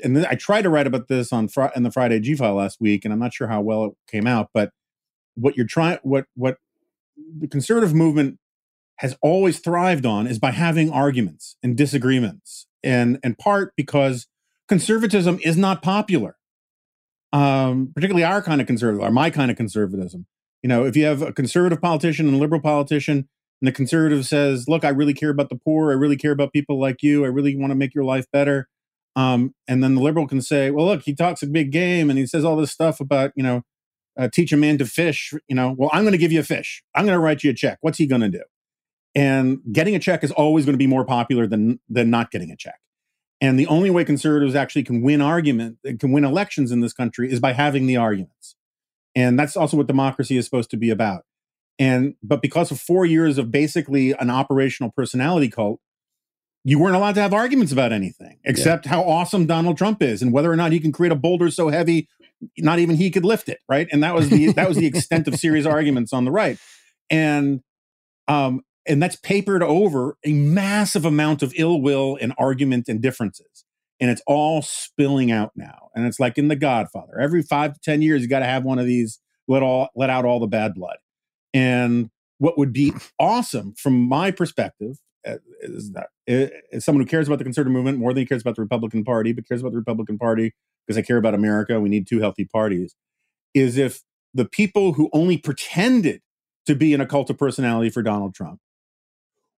and I tried to write about this on fr- in the Friday G file last week, and I'm not sure how well it came out. But what you're trying, what what the conservative movement has always thrived on is by having arguments and disagreements, and in part because conservatism is not popular, um, particularly our kind of conservative, or my kind of conservatism. You know, if you have a conservative politician and a liberal politician, and the conservative says, "Look, I really care about the poor. I really care about people like you. I really want to make your life better." Um, and then the liberal can say, "Well, look, he talks a big game and he says all this stuff about you know, uh, teach a man to fish. You know, well, I'm going to give you a fish. I'm going to write you a check. What's he going to do?" And getting a check is always going to be more popular than than not getting a check. And the only way conservatives actually can win argument, can win elections in this country, is by having the arguments. And that's also what democracy is supposed to be about. And but because of four years of basically an operational personality cult, you weren't allowed to have arguments about anything except yeah. how awesome Donald Trump is and whether or not he can create a boulder so heavy not even he could lift it, right? And that was the that was the extent of serious arguments on the right. And um and that's papered over a massive amount of ill will and argument and differences. And it's all spilling out now. And it's like in The Godfather. Every five to 10 years, you got to have one of these, let all let out all the bad blood. And what would be awesome from my perspective uh, is uh, someone who cares about the conservative movement more than he cares about the Republican Party, but cares about the Republican Party because I care about America. We need two healthy parties. Is if the people who only pretended to be in a cult of personality for Donald Trump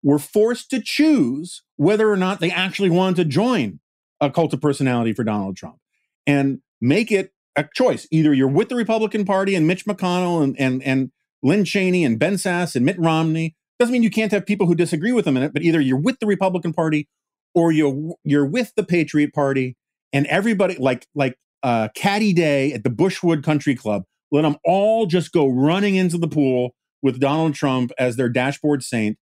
were forced to choose whether or not they actually wanted to join a cult of personality for Donald Trump and make it a choice. Either you're with the Republican Party and Mitch McConnell and, and, and Lynn Cheney and Ben Sasse and Mitt Romney. Doesn't mean you can't have people who disagree with them in it, but either you're with the Republican Party or you're you're with the Patriot Party and everybody like like uh, Caddy Day at the Bushwood Country Club. Let them all just go running into the pool with Donald Trump as their dashboard saint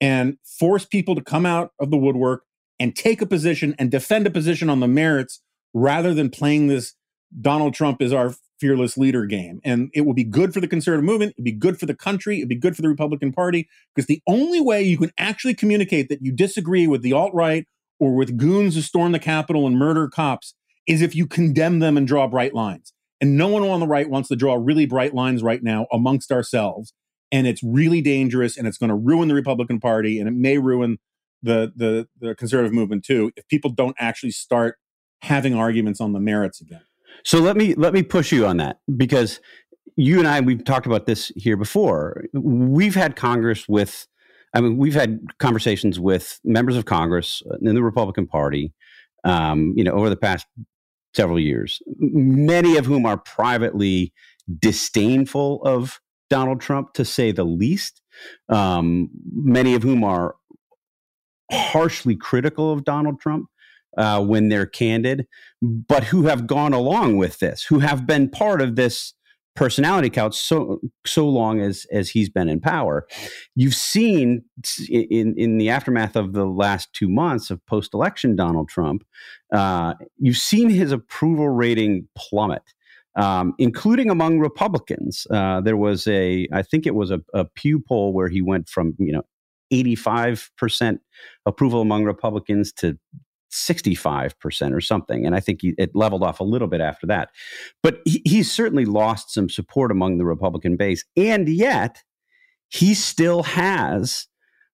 and force people to come out of the woodwork and take a position and defend a position on the merits rather than playing this Donald Trump is our fearless leader game. And it will be good for the conservative movement. It'd be good for the country. It'd be good for the Republican Party because the only way you can actually communicate that you disagree with the alt right or with goons who storm the Capitol and murder cops is if you condemn them and draw bright lines. And no one on the right wants to draw really bright lines right now amongst ourselves. And it's really dangerous and it's going to ruin the Republican Party and it may ruin the, the, the conservative movement too if people don't actually start having arguments on the merits again. So let me let me push you on that because you and I we've talked about this here before. We've had Congress with I mean we've had conversations with members of Congress in the Republican Party um, you know over the past several years, many of whom are privately disdainful of Donald Trump to say the least. Um, many of whom are harshly critical of Donald Trump uh, when they're candid, but who have gone along with this, who have been part of this personality count so so long as as he's been in power. You've seen in in the aftermath of the last two months of post election Donald Trump, uh, you've seen his approval rating plummet. Um, including among Republicans, uh, there was a, I think it was a, a Pew poll where he went from you know 85% approval among Republicans to 65% or something. And I think he, it leveled off a little bit after that. But he, he's certainly lost some support among the Republican base. And yet, he still has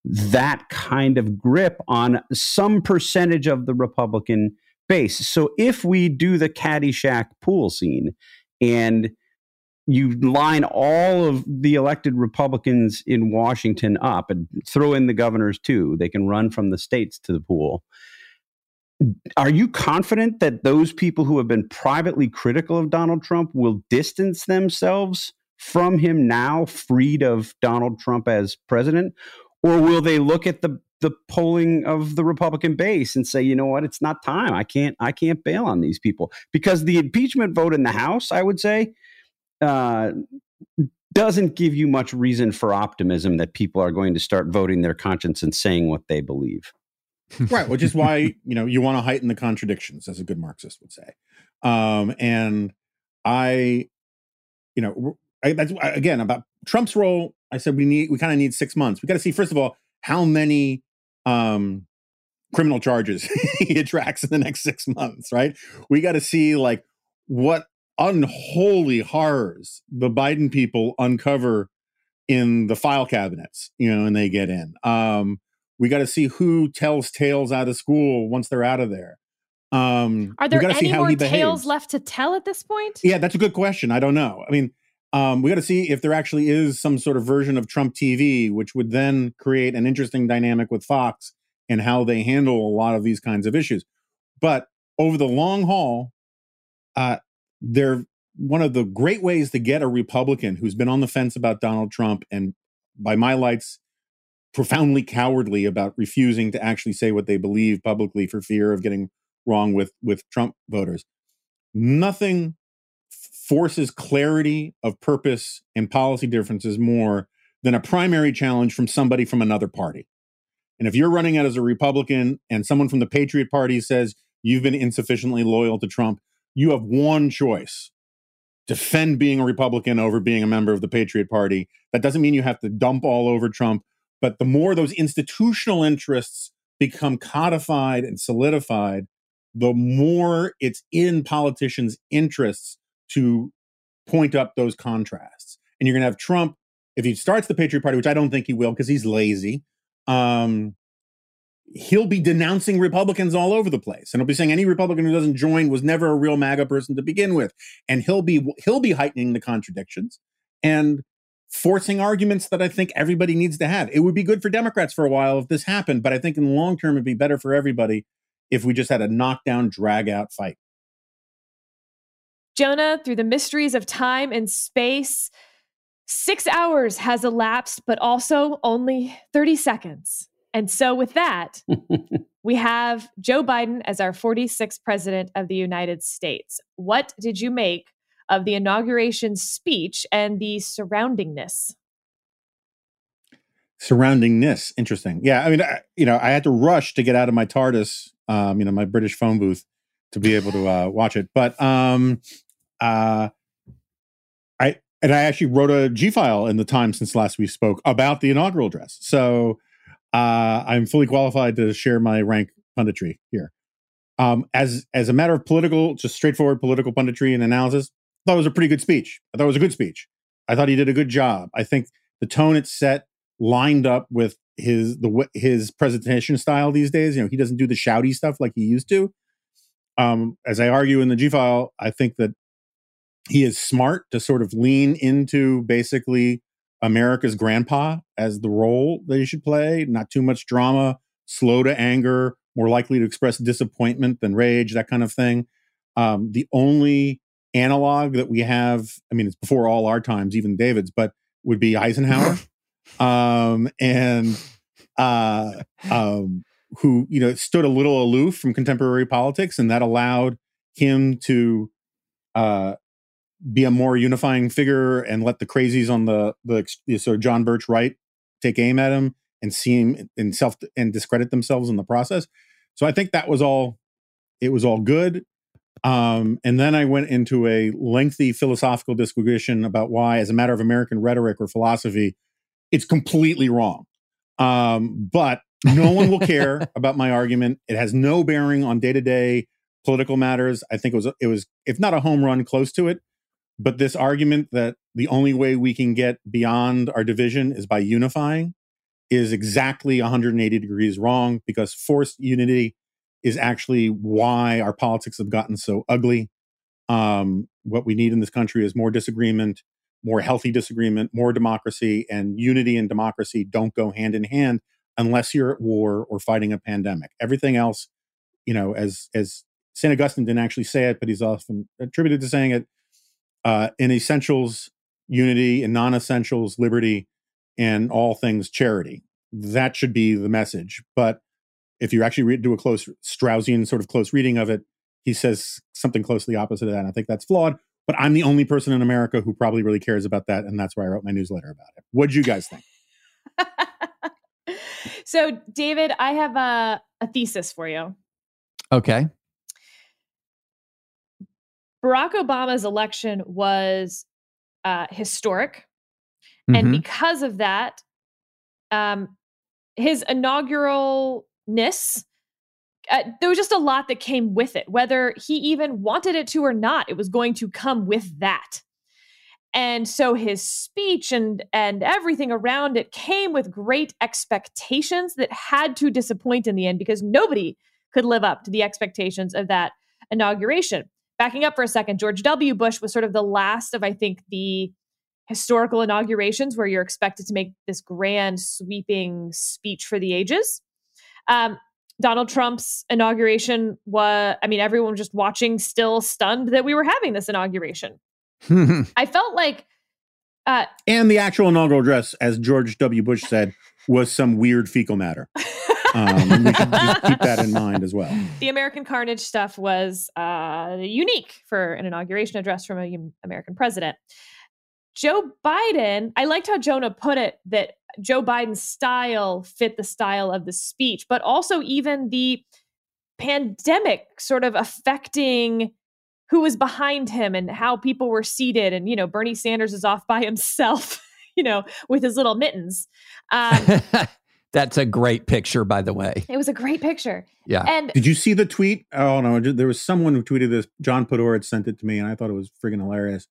that kind of grip on some percentage of the Republican base. So if we do the Caddyshack pool scene and you line all of the elected Republicans in Washington up and throw in the governors too, they can run from the states to the pool. Are you confident that those people who have been privately critical of Donald Trump will distance themselves from him now, freed of Donald Trump as president? Or will they look at the the polling of the Republican base and say, you know what, it's not time. I can't I can't bail on these people because the impeachment vote in the House, I would say, uh, doesn't give you much reason for optimism that people are going to start voting their conscience and saying what they believe. right, which is why you know you want to heighten the contradictions, as a good Marxist would say. Um, and I, you know, I, that's again about Trump's role. I said we need we kind of need six months. We got to see first of all how many um, criminal charges he attracts in the next six months. Right? We got to see like what unholy horrors the Biden people uncover in the file cabinets. You know, and they get in. Um, we got to see who tells tales out of school once they're out of there. Um, Are there any more tales left to tell at this point? Yeah, that's a good question. I don't know. I mean, um, we got to see if there actually is some sort of version of Trump TV, which would then create an interesting dynamic with Fox and how they handle a lot of these kinds of issues. But over the long haul, uh, they're one of the great ways to get a Republican who's been on the fence about Donald Trump and, by my lights, profoundly cowardly about refusing to actually say what they believe publicly for fear of getting wrong with with Trump voters. Nothing forces clarity of purpose and policy differences more than a primary challenge from somebody from another party. And if you're running out as a Republican and someone from the Patriot Party says you've been insufficiently loyal to Trump, you have one choice defend being a Republican over being a member of the Patriot Party. That doesn't mean you have to dump all over Trump, but the more those institutional interests become codified and solidified, the more it's in politicians' interests to point up those contrasts. And you're going to have Trump, if he starts the Patriot Party, which I don't think he will because he's lazy, um, he'll be denouncing Republicans all over the place. And he'll be saying any Republican who doesn't join was never a real MAGA person to begin with. And he'll be he'll be heightening the contradictions and forcing arguments that I think everybody needs to have. It would be good for Democrats for a while if this happened, but I think in the long term it'd be better for everybody if we just had a knockdown, drag out fight. Jonah, through the mysteries of time and space, six hours has elapsed, but also only 30 seconds. And so, with that, we have Joe Biden as our 46th president of the United States. What did you make of the inauguration speech and the surroundingness? Surroundingness, interesting. Yeah, I mean, I, you know, I had to rush to get out of my TARDIS, um, you know, my British phone booth to be able to uh, watch it. But um, uh, I and I actually wrote a G file in the time since last we spoke about the inaugural address. So uh, I'm fully qualified to share my rank punditry here. Um, as as a matter of political, just straightforward political punditry and analysis, I thought it was a pretty good speech. I thought it was a good speech. I thought he did a good job. I think the tone it set lined up with his the his presentation style these days. You know, he doesn't do the shouty stuff like he used to. Um, as I argue in the G file, I think that he is smart to sort of lean into basically America's grandpa as the role that he should play. Not too much drama, slow to anger, more likely to express disappointment than rage, that kind of thing. Um, the only analog that we have, I mean, it's before all our times, even David's, but would be Eisenhower. um, and uh, um, who, you know, stood a little aloof from contemporary politics, and that allowed him to uh, be a more unifying figure and let the crazies on the the, of John Birch right take aim at him and see him and self and discredit themselves in the process. So I think that was all it was all good. Um, and then I went into a lengthy philosophical disquisition about why, as a matter of American rhetoric or philosophy, it's completely wrong. Um, but No one will care about my argument. It has no bearing on day to day political matters. I think it was it was if not a home run, close to it. But this argument that the only way we can get beyond our division is by unifying is exactly 180 degrees wrong because forced unity is actually why our politics have gotten so ugly. Um, what we need in this country is more disagreement, more healthy disagreement, more democracy, and unity and democracy don't go hand in hand unless you're at war or fighting a pandemic. Everything else, you know, as as Saint Augustine didn't actually say it, but he's often attributed to saying it. Uh, in essentials, unity, in non-essentials, liberty, and all things charity. That should be the message. But if you actually do a close Straussian sort of close reading of it, he says something close to the opposite of that. And I think that's flawed. But I'm the only person in America who probably really cares about that, and that's why I wrote my newsletter about it. What do you guys think? so, David, I have a, a thesis for you. Okay. Barack Obama's election was uh, historic. Mm-hmm. And because of that, um, his inauguralness, uh, there was just a lot that came with it. Whether he even wanted it to or not, it was going to come with that. And so his speech and and everything around it came with great expectations that had to disappoint in the end because nobody could live up to the expectations of that inauguration. Backing up for a second, George W. Bush was sort of the last of, I think, the historical inaugurations where you're expected to make this grand, sweeping speech for the ages. Um, Donald Trump's inauguration was, I mean, everyone was just watching, still stunned that we were having this inauguration. I felt like. Uh, and the actual inaugural address, as George W. Bush said, was some weird fecal matter. Um, we should keep that in mind as well. The American carnage stuff was uh, unique for an inauguration address from an American president. Joe Biden, I liked how Jonah put it that Joe Biden's style fit the style of the speech, but also even the pandemic sort of affecting who was behind him and how people were seated. And, you know, Bernie Sanders is off by himself, you know, with his little mittens. Um, That's a great picture, by the way. It was a great picture. Yeah. And did you see the tweet? Oh no, there was someone who tweeted this. John Podhoretz had sent it to me, and I thought it was friggin' hilarious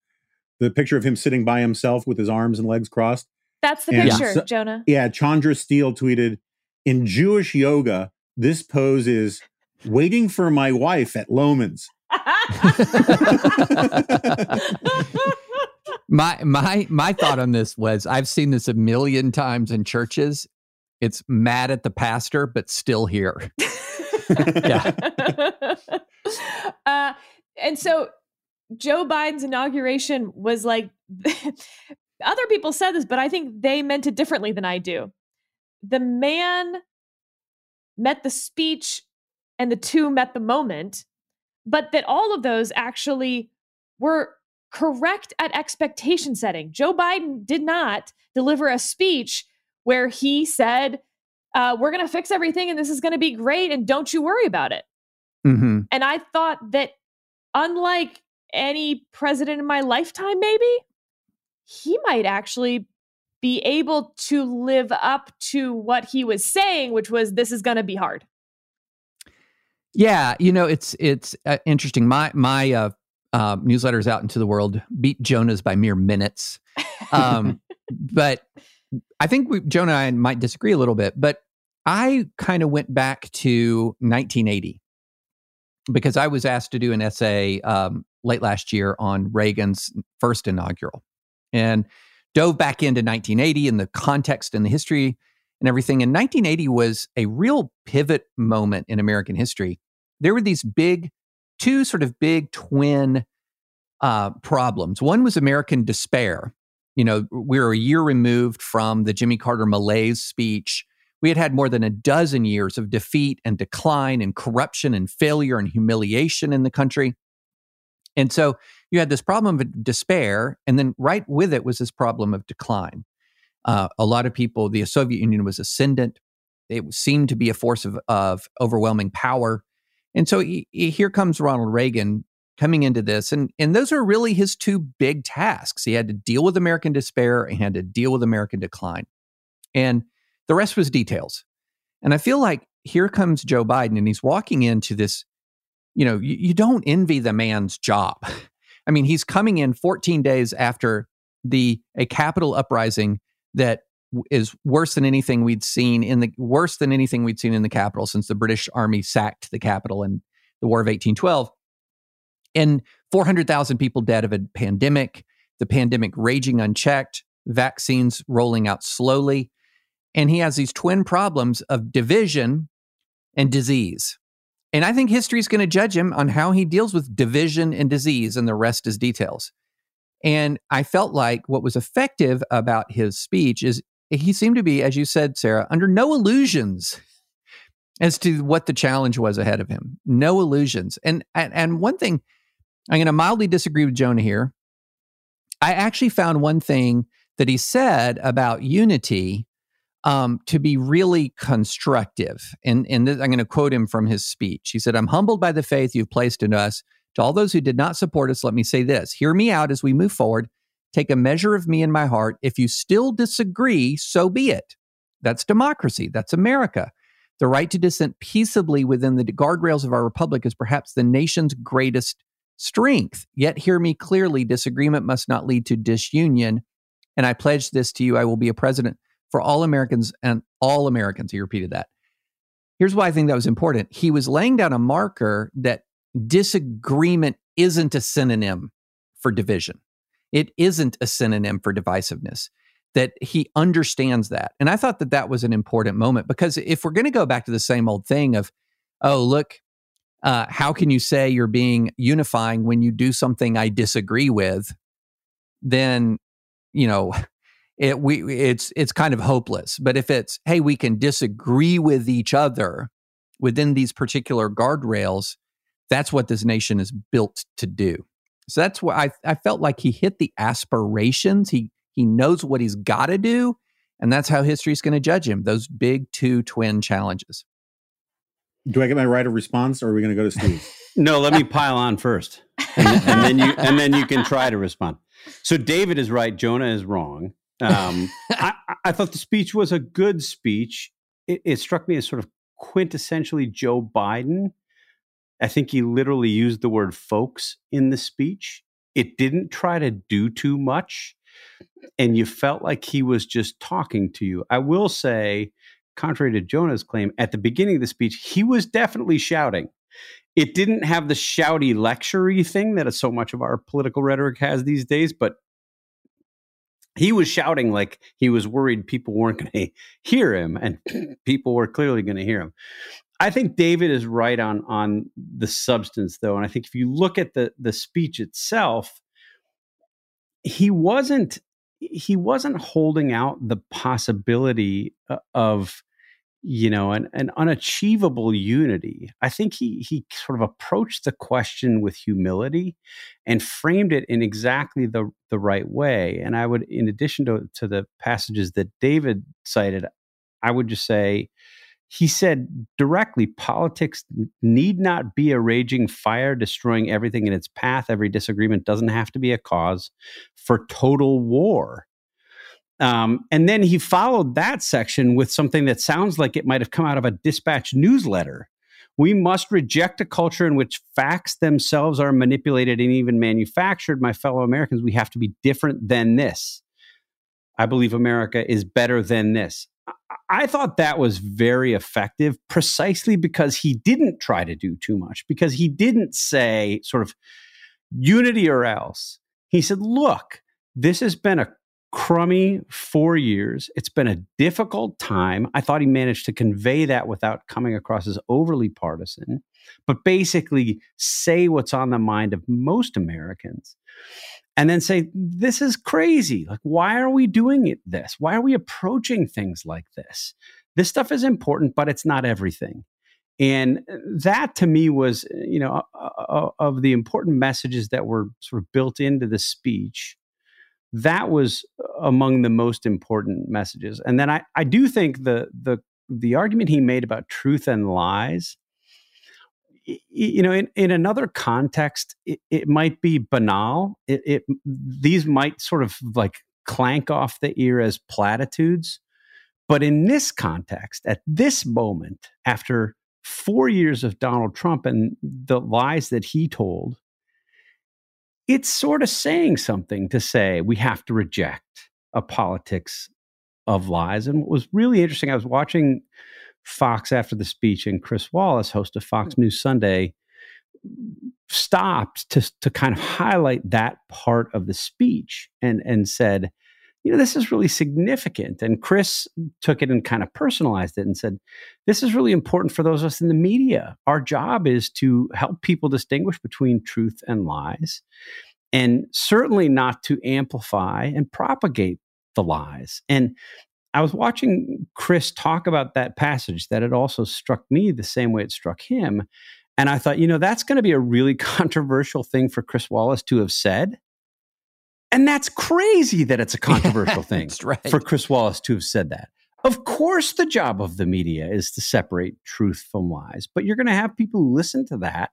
the picture of him sitting by himself with his arms and legs crossed. That's the and picture, so, Jonah. Yeah, Chandra Steele tweeted in Jewish yoga, this pose is waiting for my wife at Loehmann's. my my my thought on this was I've seen this a million times in churches. It's mad at the pastor, but still here. yeah. Uh, and so Joe Biden's inauguration was like other people said this, but I think they meant it differently than I do. The man met the speech and the two met the moment, but that all of those actually were correct at expectation setting. Joe Biden did not deliver a speech where he said, uh, We're going to fix everything and this is going to be great and don't you worry about it. Mm-hmm. And I thought that, unlike any president in my lifetime, maybe, he might actually be able to live up to what he was saying, which was this is going to be hard. Yeah, you know, it's it's uh, interesting. My my uh, uh, newsletters out into the world beat Jonah's by mere minutes, um, but I think we, Jonah and I might disagree a little bit. But I kind of went back to 1980 because I was asked to do an essay um, late last year on Reagan's first inaugural and dove back into 1980 and the context and the history and everything. And 1980 was a real pivot moment in American history. There were these big, two sort of big twin uh, problems. One was American despair. You know, we were a year removed from the Jimmy Carter malaise speech. We had had more than a dozen years of defeat and decline and corruption and failure and humiliation in the country. And so you had this problem of despair, and then right with it was this problem of decline. Uh, a lot of people, the Soviet Union was ascendant. It seemed to be a force of, of overwhelming power. And so he, he, here comes Ronald Reagan coming into this. And, and those are really his two big tasks. He had to deal with American despair and had to deal with American decline. And the rest was details. And I feel like here comes Joe Biden and he's walking into this, you know, you, you don't envy the man's job. I mean, he's coming in 14 days after the a Capitol uprising that is worse than anything we'd seen in the worse than anything we'd seen in the capital since the British Army sacked the capital in the War of 1812. And 400,000 people dead of a pandemic, the pandemic raging unchecked, vaccines rolling out slowly. And he has these twin problems of division and disease. And I think history is going to judge him on how he deals with division and disease, and the rest is details. And I felt like what was effective about his speech is he seemed to be, as you said, Sarah, under no illusions as to what the challenge was ahead of him. No illusions. And and, and one thing, I'm going to mildly disagree with Jonah here. I actually found one thing that he said about unity um, to be really constructive. And, and this, I'm going to quote him from his speech. He said, I'm humbled by the faith you've placed in us. To all those who did not support us, let me say this Hear me out as we move forward. Take a measure of me in my heart. If you still disagree, so be it. That's democracy. That's America. The right to dissent peaceably within the guardrails of our republic is perhaps the nation's greatest strength. Yet, hear me clearly disagreement must not lead to disunion. And I pledge this to you I will be a president for all Americans and all Americans. He repeated that. Here's why I think that was important. He was laying down a marker that disagreement isn't a synonym for division. It isn't a synonym for divisiveness. That he understands that. And I thought that that was an important moment because if we're going to go back to the same old thing of, oh, look, uh, how can you say you're being unifying when you do something I disagree with? Then, you know, it we it's it's kind of hopeless. But if it's hey, we can disagree with each other within these particular guardrails, that's what this nation is built to do. So that's why I, I felt like he hit the aspirations. He he knows what he's got to do, and that's how history is going to judge him. Those big two twin challenges. Do I get my right of response, or are we going to go to Steve? no, let me pile on first, and, and then you and then you can try to respond. So David is right. Jonah is wrong. Um, I, I, thought the speech was a good speech. It, it, struck me as sort of quintessentially Joe Biden. I think he literally used the word folks in the speech. It didn't try to do too much. And you felt like he was just talking to you. I will say, contrary to Jonah's claim, at the beginning of the speech, he was definitely shouting. It didn't have the shouty lectury thing that so much of our political rhetoric has these days, but he was shouting like he was worried people weren't going to hear him and people were clearly going to hear him i think david is right on on the substance though and i think if you look at the the speech itself he wasn't he wasn't holding out the possibility uh, of you know an, an unachievable unity. I think he he sort of approached the question with humility and framed it in exactly the the right way. And i would in addition to to the passages that david cited i would just say he said directly politics need not be a raging fire destroying everything in its path every disagreement doesn't have to be a cause for total war um, and then he followed that section with something that sounds like it might have come out of a dispatch newsletter. We must reject a culture in which facts themselves are manipulated and even manufactured. My fellow Americans, we have to be different than this. I believe America is better than this. I thought that was very effective precisely because he didn't try to do too much, because he didn't say sort of unity or else. He said, look, this has been a crummy four years. It's been a difficult time. I thought he managed to convey that without coming across as overly partisan, but basically say what's on the mind of most Americans. And then say, this is crazy. Like, why are we doing it this? Why are we approaching things like this? This stuff is important, but it's not everything. And that to me was, you know, of the important messages that were sort of built into the speech that was among the most important messages. And then I, I do think the the the argument he made about truth and lies, you know, in, in another context, it, it might be banal. It, it these might sort of like clank off the ear as platitudes, But in this context, at this moment, after four years of Donald Trump and the lies that he told, it's sort of saying something to say we have to reject a politics of lies. And what was really interesting, I was watching Fox after the speech, and Chris Wallace, host of Fox hmm. News Sunday, stopped to, to kind of highlight that part of the speech and, and said, you know, this is really significant. And Chris took it and kind of personalized it and said, this is really important for those of us in the media. Our job is to help people distinguish between truth and lies, and certainly not to amplify and propagate the lies. And I was watching Chris talk about that passage that it also struck me the same way it struck him. And I thought, you know, that's going to be a really controversial thing for Chris Wallace to have said. And that's crazy that it's a controversial thing right. for Chris Wallace to have said that. Of course, the job of the media is to separate truth from lies, but you're going to have people who listen to that,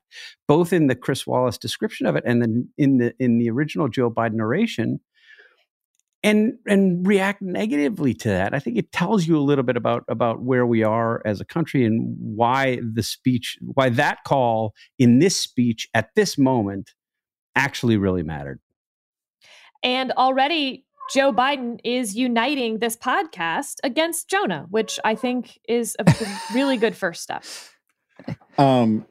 both in the Chris Wallace description of it and then in the in the original Joe Biden narration, and and react negatively to that. I think it tells you a little bit about about where we are as a country and why the speech, why that call in this speech at this moment actually really mattered. And already Joe Biden is uniting this podcast against Jonah, which I think is a really good first step. Um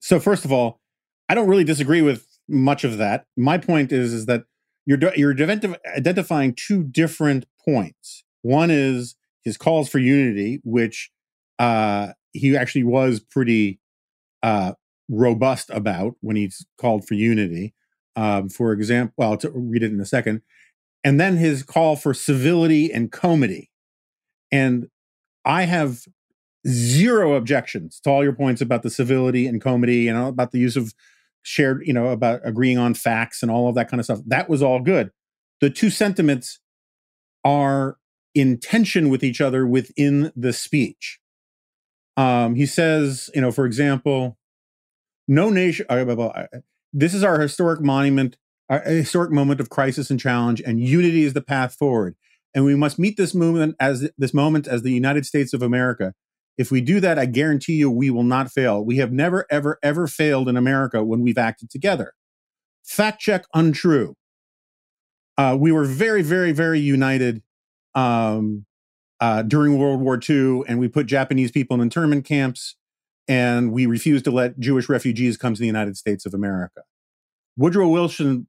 so first of all, I don't really disagree with much of that. My point is is that you're you're identifying two different points. One is his calls for unity, which uh, he actually was pretty uh, robust about when he's called for unity. Um, for example, well, to read it in a second, and then his call for civility and comity. And I have zero objections to all your points about the civility and comity and about the use of shared, you know, about agreeing on facts and all of that kind of stuff. That was all good. The two sentiments are in tension with each other within the speech. Um, he says, you know, for example, no nation, uh, uh, this is our historic monument, our historic moment of crisis and challenge, and unity is the path forward. And we must meet this moment as this moment as the United States of America. If we do that, I guarantee you we will not fail. We have never, ever, ever failed in America when we've acted together. Fact check untrue. Uh, we were very, very, very united um, uh, during World War II, and we put Japanese people in internment camps, and we refused to let Jewish refugees come to the United States of America. Woodrow Wilson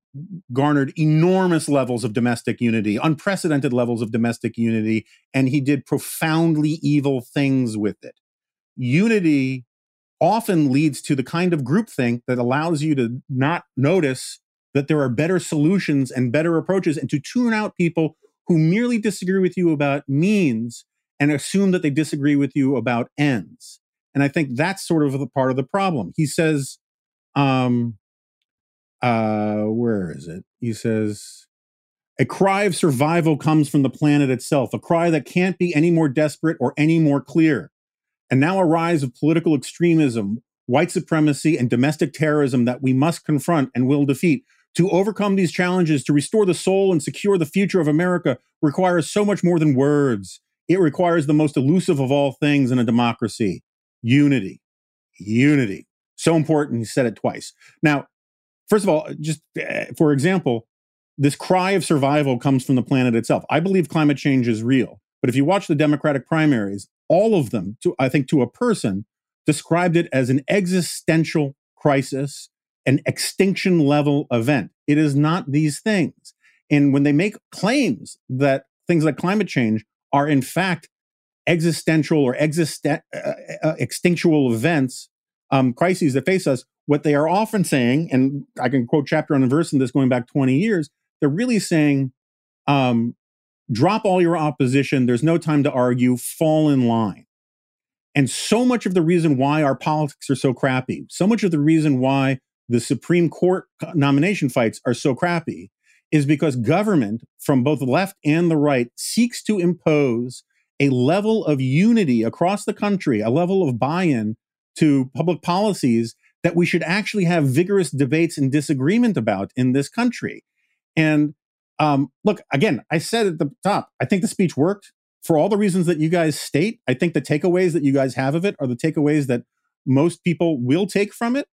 garnered enormous levels of domestic unity, unprecedented levels of domestic unity, and he did profoundly evil things with it. Unity often leads to the kind of groupthink that allows you to not notice that there are better solutions and better approaches and to tune out people who merely disagree with you about means and assume that they disagree with you about ends. And I think that's sort of the part of the problem. He says, um, uh, where is it? He says, a cry of survival comes from the planet itself, a cry that can't be any more desperate or any more clear. And now a rise of political extremism, white supremacy, and domestic terrorism that we must confront and will defeat. To overcome these challenges, to restore the soul and secure the future of America, requires so much more than words. It requires the most elusive of all things in a democracy unity. Unity. So important. He said it twice. Now, first of all, just uh, for example, this cry of survival comes from the planet itself. I believe climate change is real. But if you watch the Democratic primaries, all of them, to, I think to a person, described it as an existential crisis, an extinction level event. It is not these things. And when they make claims that things like climate change are in fact existential or existen- uh, uh, uh extinctual events, um, crises that face us, what they are often saying, and I can quote chapter and verse in this going back 20 years, they're really saying, um, drop all your opposition. There's no time to argue. Fall in line. And so much of the reason why our politics are so crappy, so much of the reason why the Supreme Court nomination fights are so crappy is because government from both the left and the right seeks to impose a level of unity across the country, a level of buy in to public policies that we should actually have vigorous debates and disagreement about in this country. And um, look, again, I said at the top, I think the speech worked. for all the reasons that you guys state, I think the takeaways that you guys have of it are the takeaways that most people will take from it.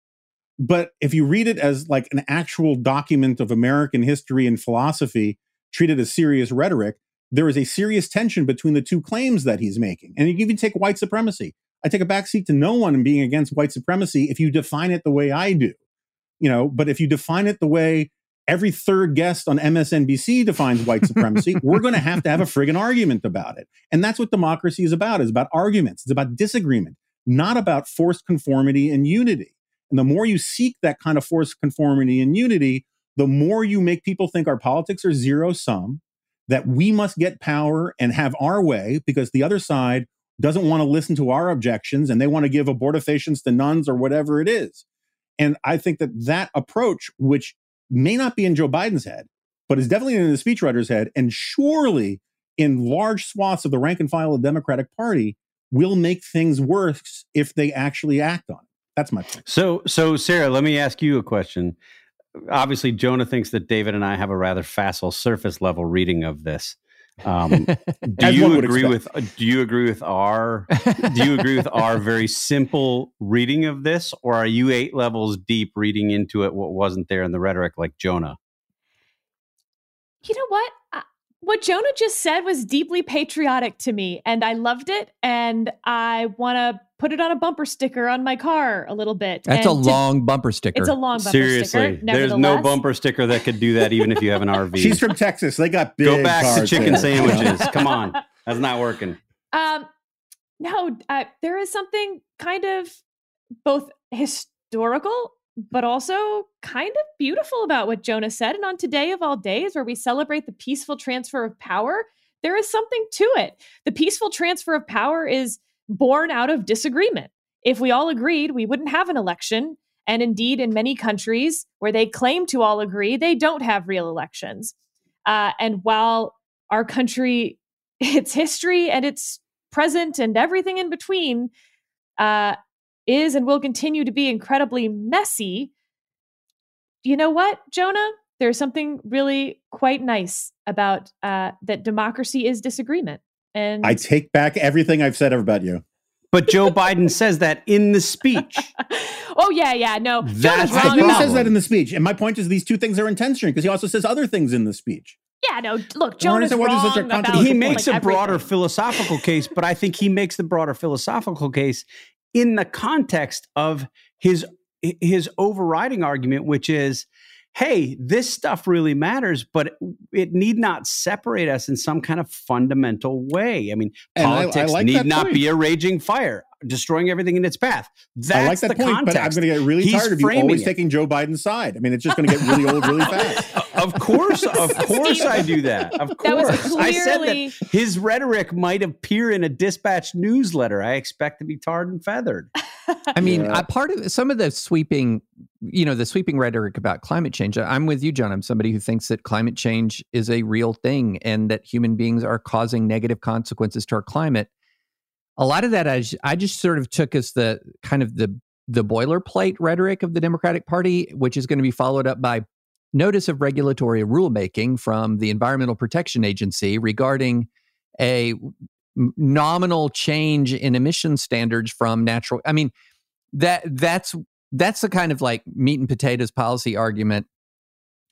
But if you read it as like an actual document of American history and philosophy, treated as serious rhetoric, there is a serious tension between the two claims that he's making. And you even take white supremacy. I take a backseat to no one in being against white supremacy if you define it the way I do. You know, but if you define it the way every third guest on MSNBC defines white supremacy, we're going to have to have a friggin' argument about it. And that's what democracy is about. It's about arguments. It's about disagreement, not about forced conformity and unity. And the more you seek that kind of forced conformity and unity, the more you make people think our politics are zero sum, that we must get power and have our way because the other side doesn't want to listen to our objections and they want to give abortifacients to nuns or whatever it is. And I think that that approach, which may not be in Joe Biden's head, but is definitely in the speechwriter's head, and surely in large swaths of the rank and file of the Democratic Party, will make things worse if they actually act on it. That's my point. So, so Sarah, let me ask you a question. Obviously, Jonah thinks that David and I have a rather facile surface level reading of this. Um, do you agree with? Uh, do you agree with our? do you agree with our very simple reading of this, or are you eight levels deep reading into it what wasn't there in the rhetoric, like Jonah? You know what? what Jonah just said was deeply patriotic to me, and I loved it. And I want to put it on a bumper sticker on my car a little bit. That's and a to, long bumper sticker. It's a long bumper sticker. Seriously, sticker. there's no bumper sticker that could do that, even if you have an RV. She's from Texas. They got big. Go back to chicken there. sandwiches. Come on, that's not working. Um, no, uh, there is something kind of both historical but also kind of beautiful about what Jonah said. And on today of all days, where we celebrate the peaceful transfer of power, there is something to it. The peaceful transfer of power is born out of disagreement. If we all agreed, we wouldn't have an election. And indeed, in many countries where they claim to all agree, they don't have real elections. Uh, and while our country, its history and its present and everything in between, uh, is and will continue to be incredibly messy, you know what, Jonah? There's something really quite nice about uh, that democracy is disagreement. And I take back everything I've said about you. But Joe Biden says that in the speech. oh yeah, yeah, no. That's wrong He says that in the speech, and my point is these two things are in tension because he also says other things in the speech. Yeah, no. Look, I Jonah's understand why wrong such a about contradiction. he Like makes a broader everything. philosophical case, but I think he makes the broader philosophical case in the context of his his overriding argument, which is, hey, this stuff really matters, but it need not separate us in some kind of fundamental way. I mean, And I- I politics like need not point. be a raging fire, destroying everything in its path. That's I like that the point, but I'm going to get really He's tired of you always it. taking Joe Biden's side. I mean, it's just going to get really old really fast. Of course, of course, I do that. Of That was course, I said that his rhetoric might appear in a dispatch newsletter. I expect to be tarred and feathered. I mean, Yeah. I, part of some of the sweeping, you know, the sweeping rhetoric about climate change. I'm with you, John. I'm somebody who thinks that climate change is a real thing and that human beings are causing negative consequences to our climate. A lot of that I just sort of took as the kind of the the boilerplate rhetoric of the Democratic Party, which is going to be followed up by notice of regulatory rulemaking from the Environmental Protection Agency regarding a nominal change in emission standards from natural i mean that that's that's the kind of like meat and potatoes policy argument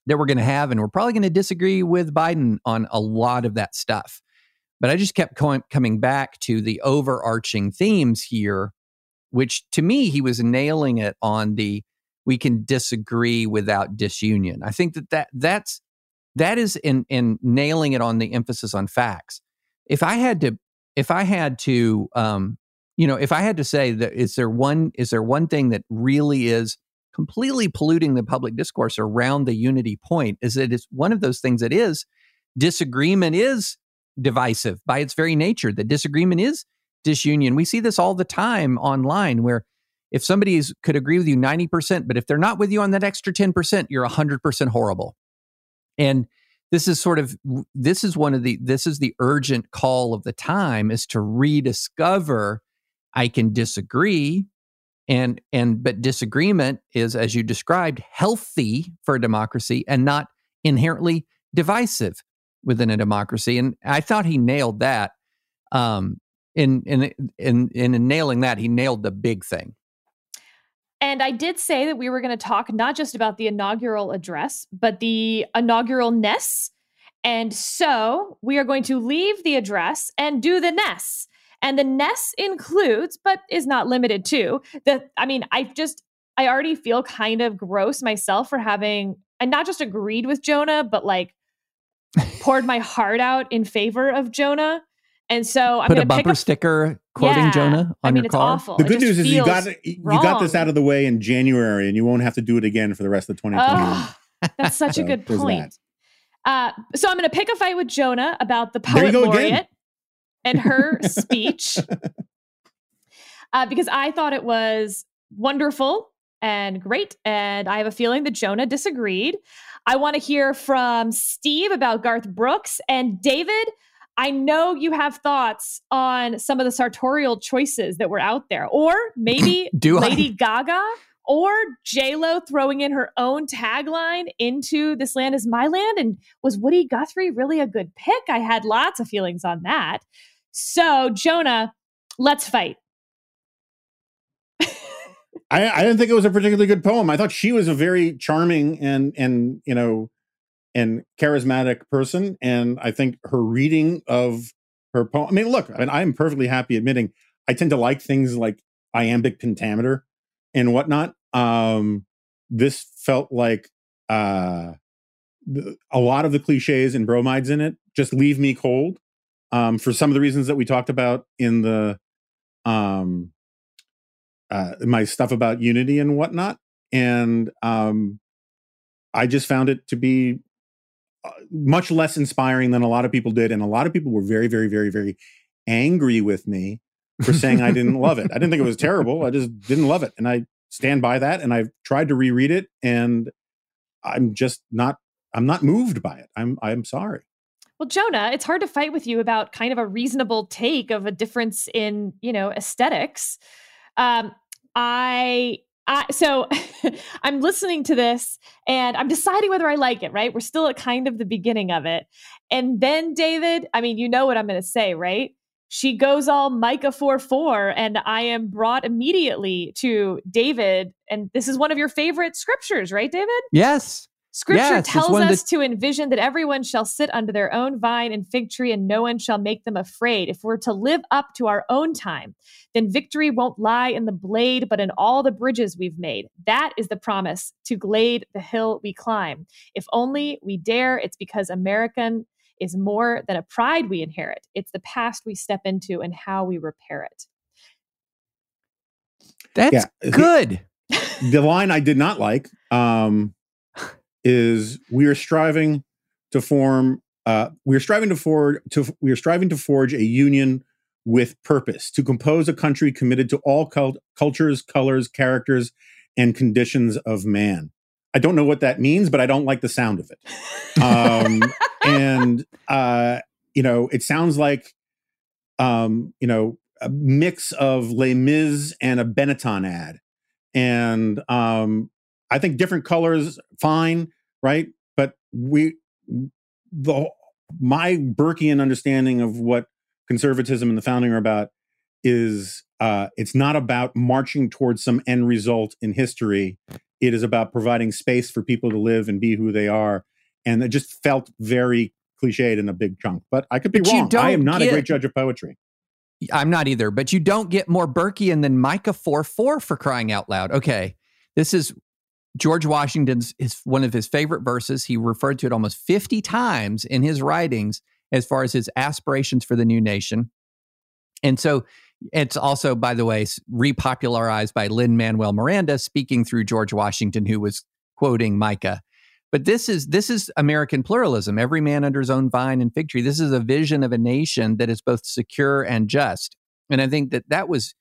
that we're going to have and we're probably going to disagree with biden on a lot of that stuff. But i just kept going, coming back to the overarching themes here which to me he was nailing it on the we can disagree without disunion i think that, that that's that is in in nailing it on the emphasis on facts if i had to if I had to, um, you know, if I had to say that is there one is there one thing that really is completely polluting the public discourse around the unity point is that it's one of those things that is disagreement is divisive by its very nature. That disagreement is disunion. We see this all the time online where if somebody is, could agree with you 90%, but if they're not with you on that extra 10%, you're 100% horrible. And this is sort of this is one of the this is the urgent call of the time is to rediscover i can disagree and and but disagreement is as you described healthy for a democracy and not inherently divisive within a democracy and i thought he nailed that Um, in in in in nailing that, he nailed the big thing. And I did say that we were going to talk not just about the inaugural address, but the inaugural ness. And so we are going to leave the address and do the ness. And the ness includes, but is not limited to, the I mean, I just I already feel kind of gross myself for having and not just agreed with Jonah, but like poured my heart out in favor of Jonah. And so I'm put a bumper up, sticker quoting yeah, Jonah on I mean, your it's car. awful. The good news is you feels got you got this out of the way in January, and you won't have to do it again for the rest of 2020. Oh, that's such a good point. Uh, so I'm going to pick a fight with Jonah about the There poet go again. laureate and her speech uh, because I thought it was wonderful and great. And I have a feeling that Jonah disagreed. I want to hear from Steve about Garth Brooks and David. I know you have thoughts on some of the sartorial choices that were out there, or maybe Do I? Lady Gaga or J Lo throwing in her own tagline into "This Land Is My Land." And was Woody Guthrie really a good pick? I had lots of feelings on that. So Jonah, let's fight. I, I didn't think it was a particularly good poem. I thought she was a very charming and and you know and charismatic person, and I think her reading of her poem. I mean, look, I mean, I'm perfectly happy admitting I tend to like things like iambic pentameter and whatnot. Um, this felt like uh, a lot of the cliches and bromides in it just leave me cold um, for some of the reasons that we talked about in the um, uh, my stuff about unity and whatnot. And um, I just found it to be much less inspiring than a lot of people did. And a lot of people were very, very, very, very angry with me for saying I didn't love it. I didn't think it was terrible. I just didn't love it. And I stand by that. And I've tried to reread it and I'm just not, I'm not moved by it. I'm, I'm sorry. Well, Jonah, it's hard to fight with you about kind of a reasonable take of a difference in, you know, aesthetics. Um, I, I so I'm listening to this and I'm deciding whether I like it, right? We're still at kind of the beginning of it. And then David, I mean, you know what I'm going to say, right? She goes all Micah 4 4, and I am brought immediately to David. And this is one of your favorite scriptures, right, David? Yes. Scripture Yes, tells one of the- us to envision that everyone shall sit under their own vine and fig tree, and no one shall make them afraid. If we're to live up to our own time, then victory won't lie in the blade, but in all the bridges we've made. That is the promise to glade the hill we climb. If only we dare, it's because American is more than a pride we inherit. It's the past we step into and how we repair it. That's Yeah. good. the line I did not like um, is we are striving to form uh, we are striving to forge to we are striving to forge a union with purpose to compose a country committed to all cult- cultures, colors, characters, and conditions of man. I don't know what that means, but I don't like the sound of it. Um, and uh, you know, it sounds like um, you know a mix of Les Mis and a Benetton ad and um, I think different colors fine, right? But we the my Burkean understanding of what conservatism and the founding are about is uh, it's not about marching towards some end result in history. It is about providing space for people to live and be who they are, and it just felt very cliched in a big chunk. But I could be But wrong. I am not a great judge of poetry. I'm not either, but you don't get more Burkean than Micah 4 4 for crying out loud. Okay. This is George Washington's is one of his favorite verses. He referred to it almost 50 times in his writings as far as his aspirations for the new nation. And so it's also, by the way, repopularized by Lin-Manuel Miranda speaking through George Washington, who was quoting Micah. But this is this is American pluralism. Every man under his own vine and fig tree. This is a vision of a nation that is both secure and just. And I think that that was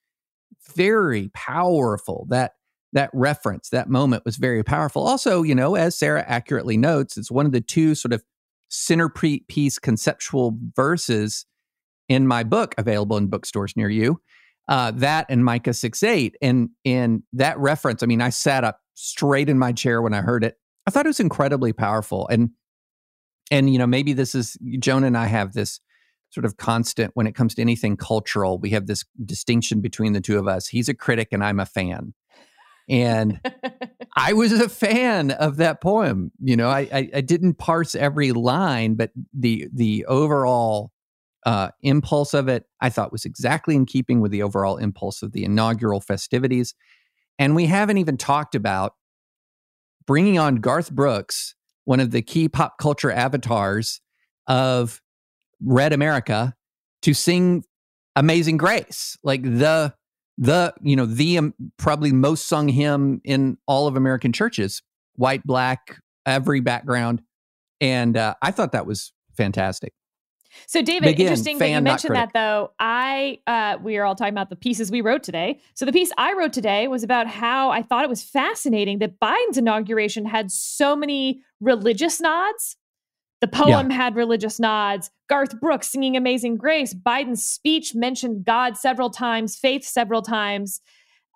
very powerful. That that reference, that moment was very powerful. Also, you know, as Sarah accurately notes, it's one of the two sort of centerpiece conceptual verses in my book available in bookstores near you. Uh, that and Micah 6 8. And and that reference, I mean, I sat up straight in my chair when I heard it. I thought it was incredibly powerful. And and you know, maybe this is Jonah and I have this sort of constant when it comes to anything cultural. We have this distinction between the two of us. He's a critic and I'm a fan. And I was a fan of that poem. You know, I, I, I didn't parse every line, but the the overall uh, impulse of it, I thought was exactly in keeping with the overall impulse of the inaugural festivities. And we haven't even talked about bringing on Garth Brooks, one of the key pop culture avatars of Red America, to sing Amazing Grace, like the the you know the um, probably most sung hymn in all of American churches, white, black, every background, and uh, I thought that was fantastic. So, David, Begin, interesting that you mentioned that, though. I uh, we are all talking about the pieces we wrote today. So, the piece I wrote today was about how I thought it was fascinating that Biden's inauguration had so many religious nods. The poem yeah. had religious nods. Garth Brooks singing "Amazing Grace." Biden's speech mentioned God several times, faith several times,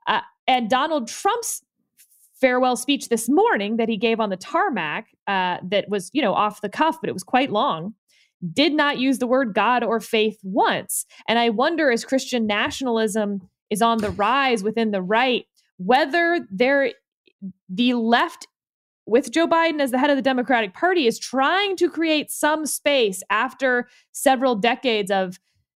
uh, and Donald Trump's farewell speech this morning that he gave on the tarmac uh, that was you know off the cuff, but it was quite long did not use the word God or faith once. And I wonder as Christian nationalism is on the rise within the right, whether there the left with Joe Biden as the head of the Democratic Party is trying to create some space after several decades of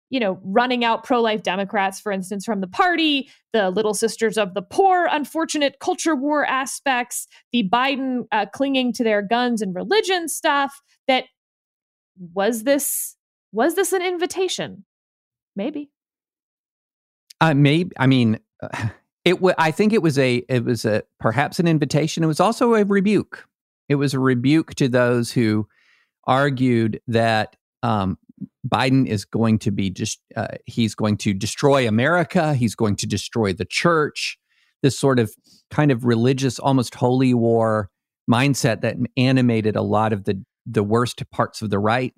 you know, running out pro life Democrats, for instance, from the party, the Little Sisters of the Poor, unfortunate culture war aspects, the Biden uh, clinging to their guns and religion stuff, that was this was this an invitation? Maybe. Uh, maybe. I mean, uh, it. W- I think it was a. It was a perhaps an invitation. It was also a rebuke. It was a rebuke to those who argued that um, Biden is going to be just. Uh, he's going to destroy America. He's going to destroy the church. This sort of kind of religious, almost holy war mindset that animated a lot of the the worst parts of the right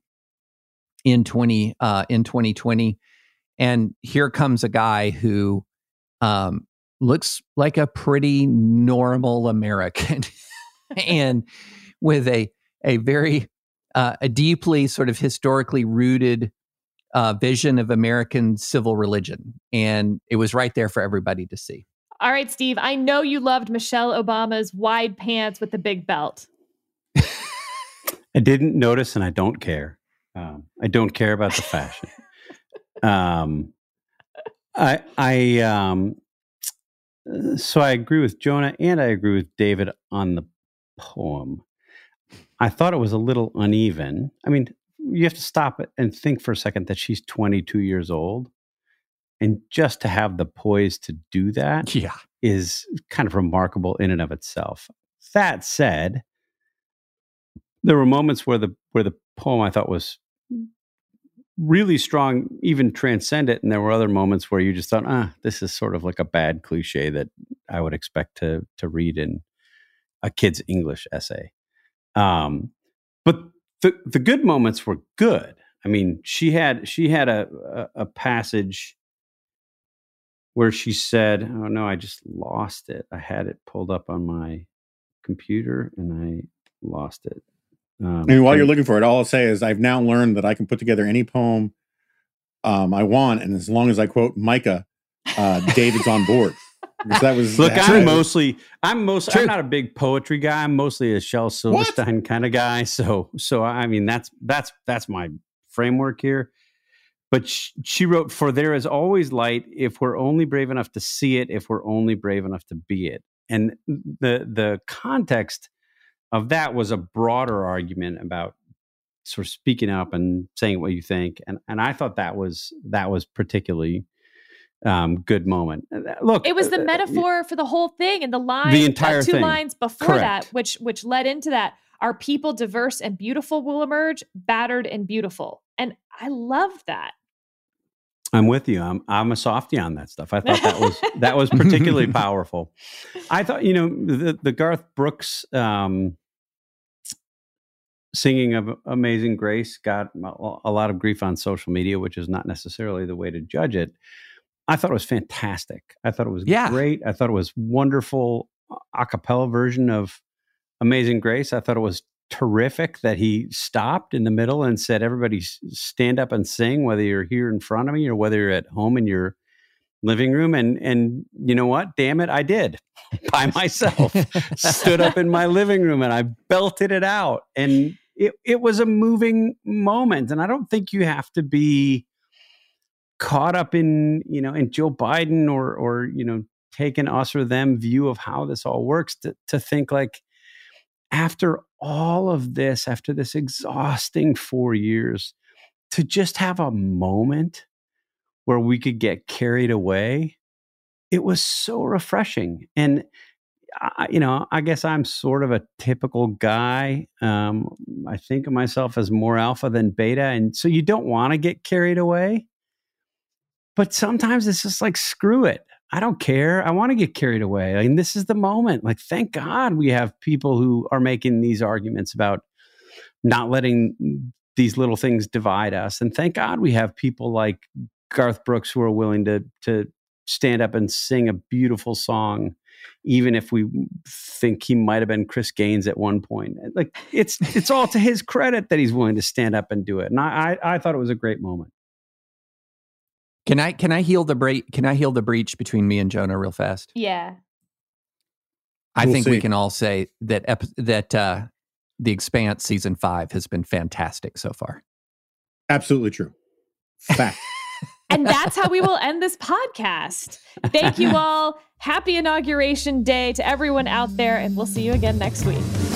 in 20 uh, in 2020 and here comes a guy who um, looks like a pretty normal american and with a a very uh, a deeply sort of historically rooted uh, vision of american civil religion and it was right there for everybody to see all right steve i know you loved michelle obama's wide pants with the big belt I didn't notice, and I don't care. Um, I don't care about the fashion. um, I, I, um, Uh, so I agree with Jonah, and I agree with David on the poem. I thought it was a little uneven. I mean, you have to stop it and think for a second that she's 22 years old, and just to have the poise to do that, yeah, is kind of remarkable in and of itself. That said, there were moments where the where the poem I thought was really strong, even transcendent, and there were other moments where you just thought, ah, this is sort of like a bad cliche that I would expect to to read in a kid's English essay. Um, but the the good moments were good. I mean, she had she had a, a, a passage where she said, "Oh no, I just lost it. I had it pulled up on my computer and I lost it." Um, I mean, while you're looking for it, all I'll say is I've now learned that I can put together any poem um, I want, and as long as I quote Micah, uh, David's on board. Because that was look. I'm mostly, I'm most, I'm not a big poetry guy. I'm mostly a Shel Silverstein kind of guy. So, so I mean, that's that's that's my framework here. But she, she wrote, "For there is always light if we're only brave enough to see it. If we're only brave enough to be it." And the the context of that was a broader argument about sort of speaking up and saying what you think and and I thought that was that was particularly um, good moment. Look, it was the uh, uh metaphor uh, for the whole thing, and the line, the entire uh, two thing. lines before Correct. that, which which led into that. Our people diverse and beautiful will emerge, battered and beautiful, and I love that. I'm with you. I'm I'm a softie on that stuff. I thought that was that was particularly powerful. I thought you know the the Garth Brooks um, singing of Amazing Grace got a lot of grief on social media, which is not necessarily the way to judge it. I thought it was fantastic. I thought it was yeah. great. I thought it was wonderful a cappella version of Amazing Grace. I thought it was terrific that he stopped in the middle and said, "Everybody, stand up and sing, whether you're here in front of me or whether you're at home in your living room." And and you know what? Damn it, I did by myself. Stood up in my living room and I belted it out, and it it was a moving moment. And I don't think you have to be caught up in you know in Joe Biden or or you know take an us or them view of how this all works to, to think like after all of this, after this exhausting four years, to just have a moment where we could get carried away, it was so refreshing. And I, you know, I guess I'm sort of a typical guy. Um, I think of myself as more alpha than beta, and so you don't want to get carried away. But sometimes it's just like screw it. I don't care. I want to get carried away. I mean, this is the moment. Like, thank God we have people who are making these arguments about not letting these little things divide us. And thank God we have people like Garth Brooks who are willing to to stand up and sing a beautiful song, even if we think he might have been Chris Gaines at one point. Like it's it's all to his credit that he's willing to stand up and do it. And I I, I thought it was a great moment. Can I can I heal the break? Can I heal the breach between me and Jonah real fast? Yeah. I We'll think see. we can all say that ep- that uh, the Expanse season five has been fantastic so far. Absolutely true. Fact. And that's how we will end this podcast. Thank you all. Happy inauguration day to everyone out there, and we'll see you again next week.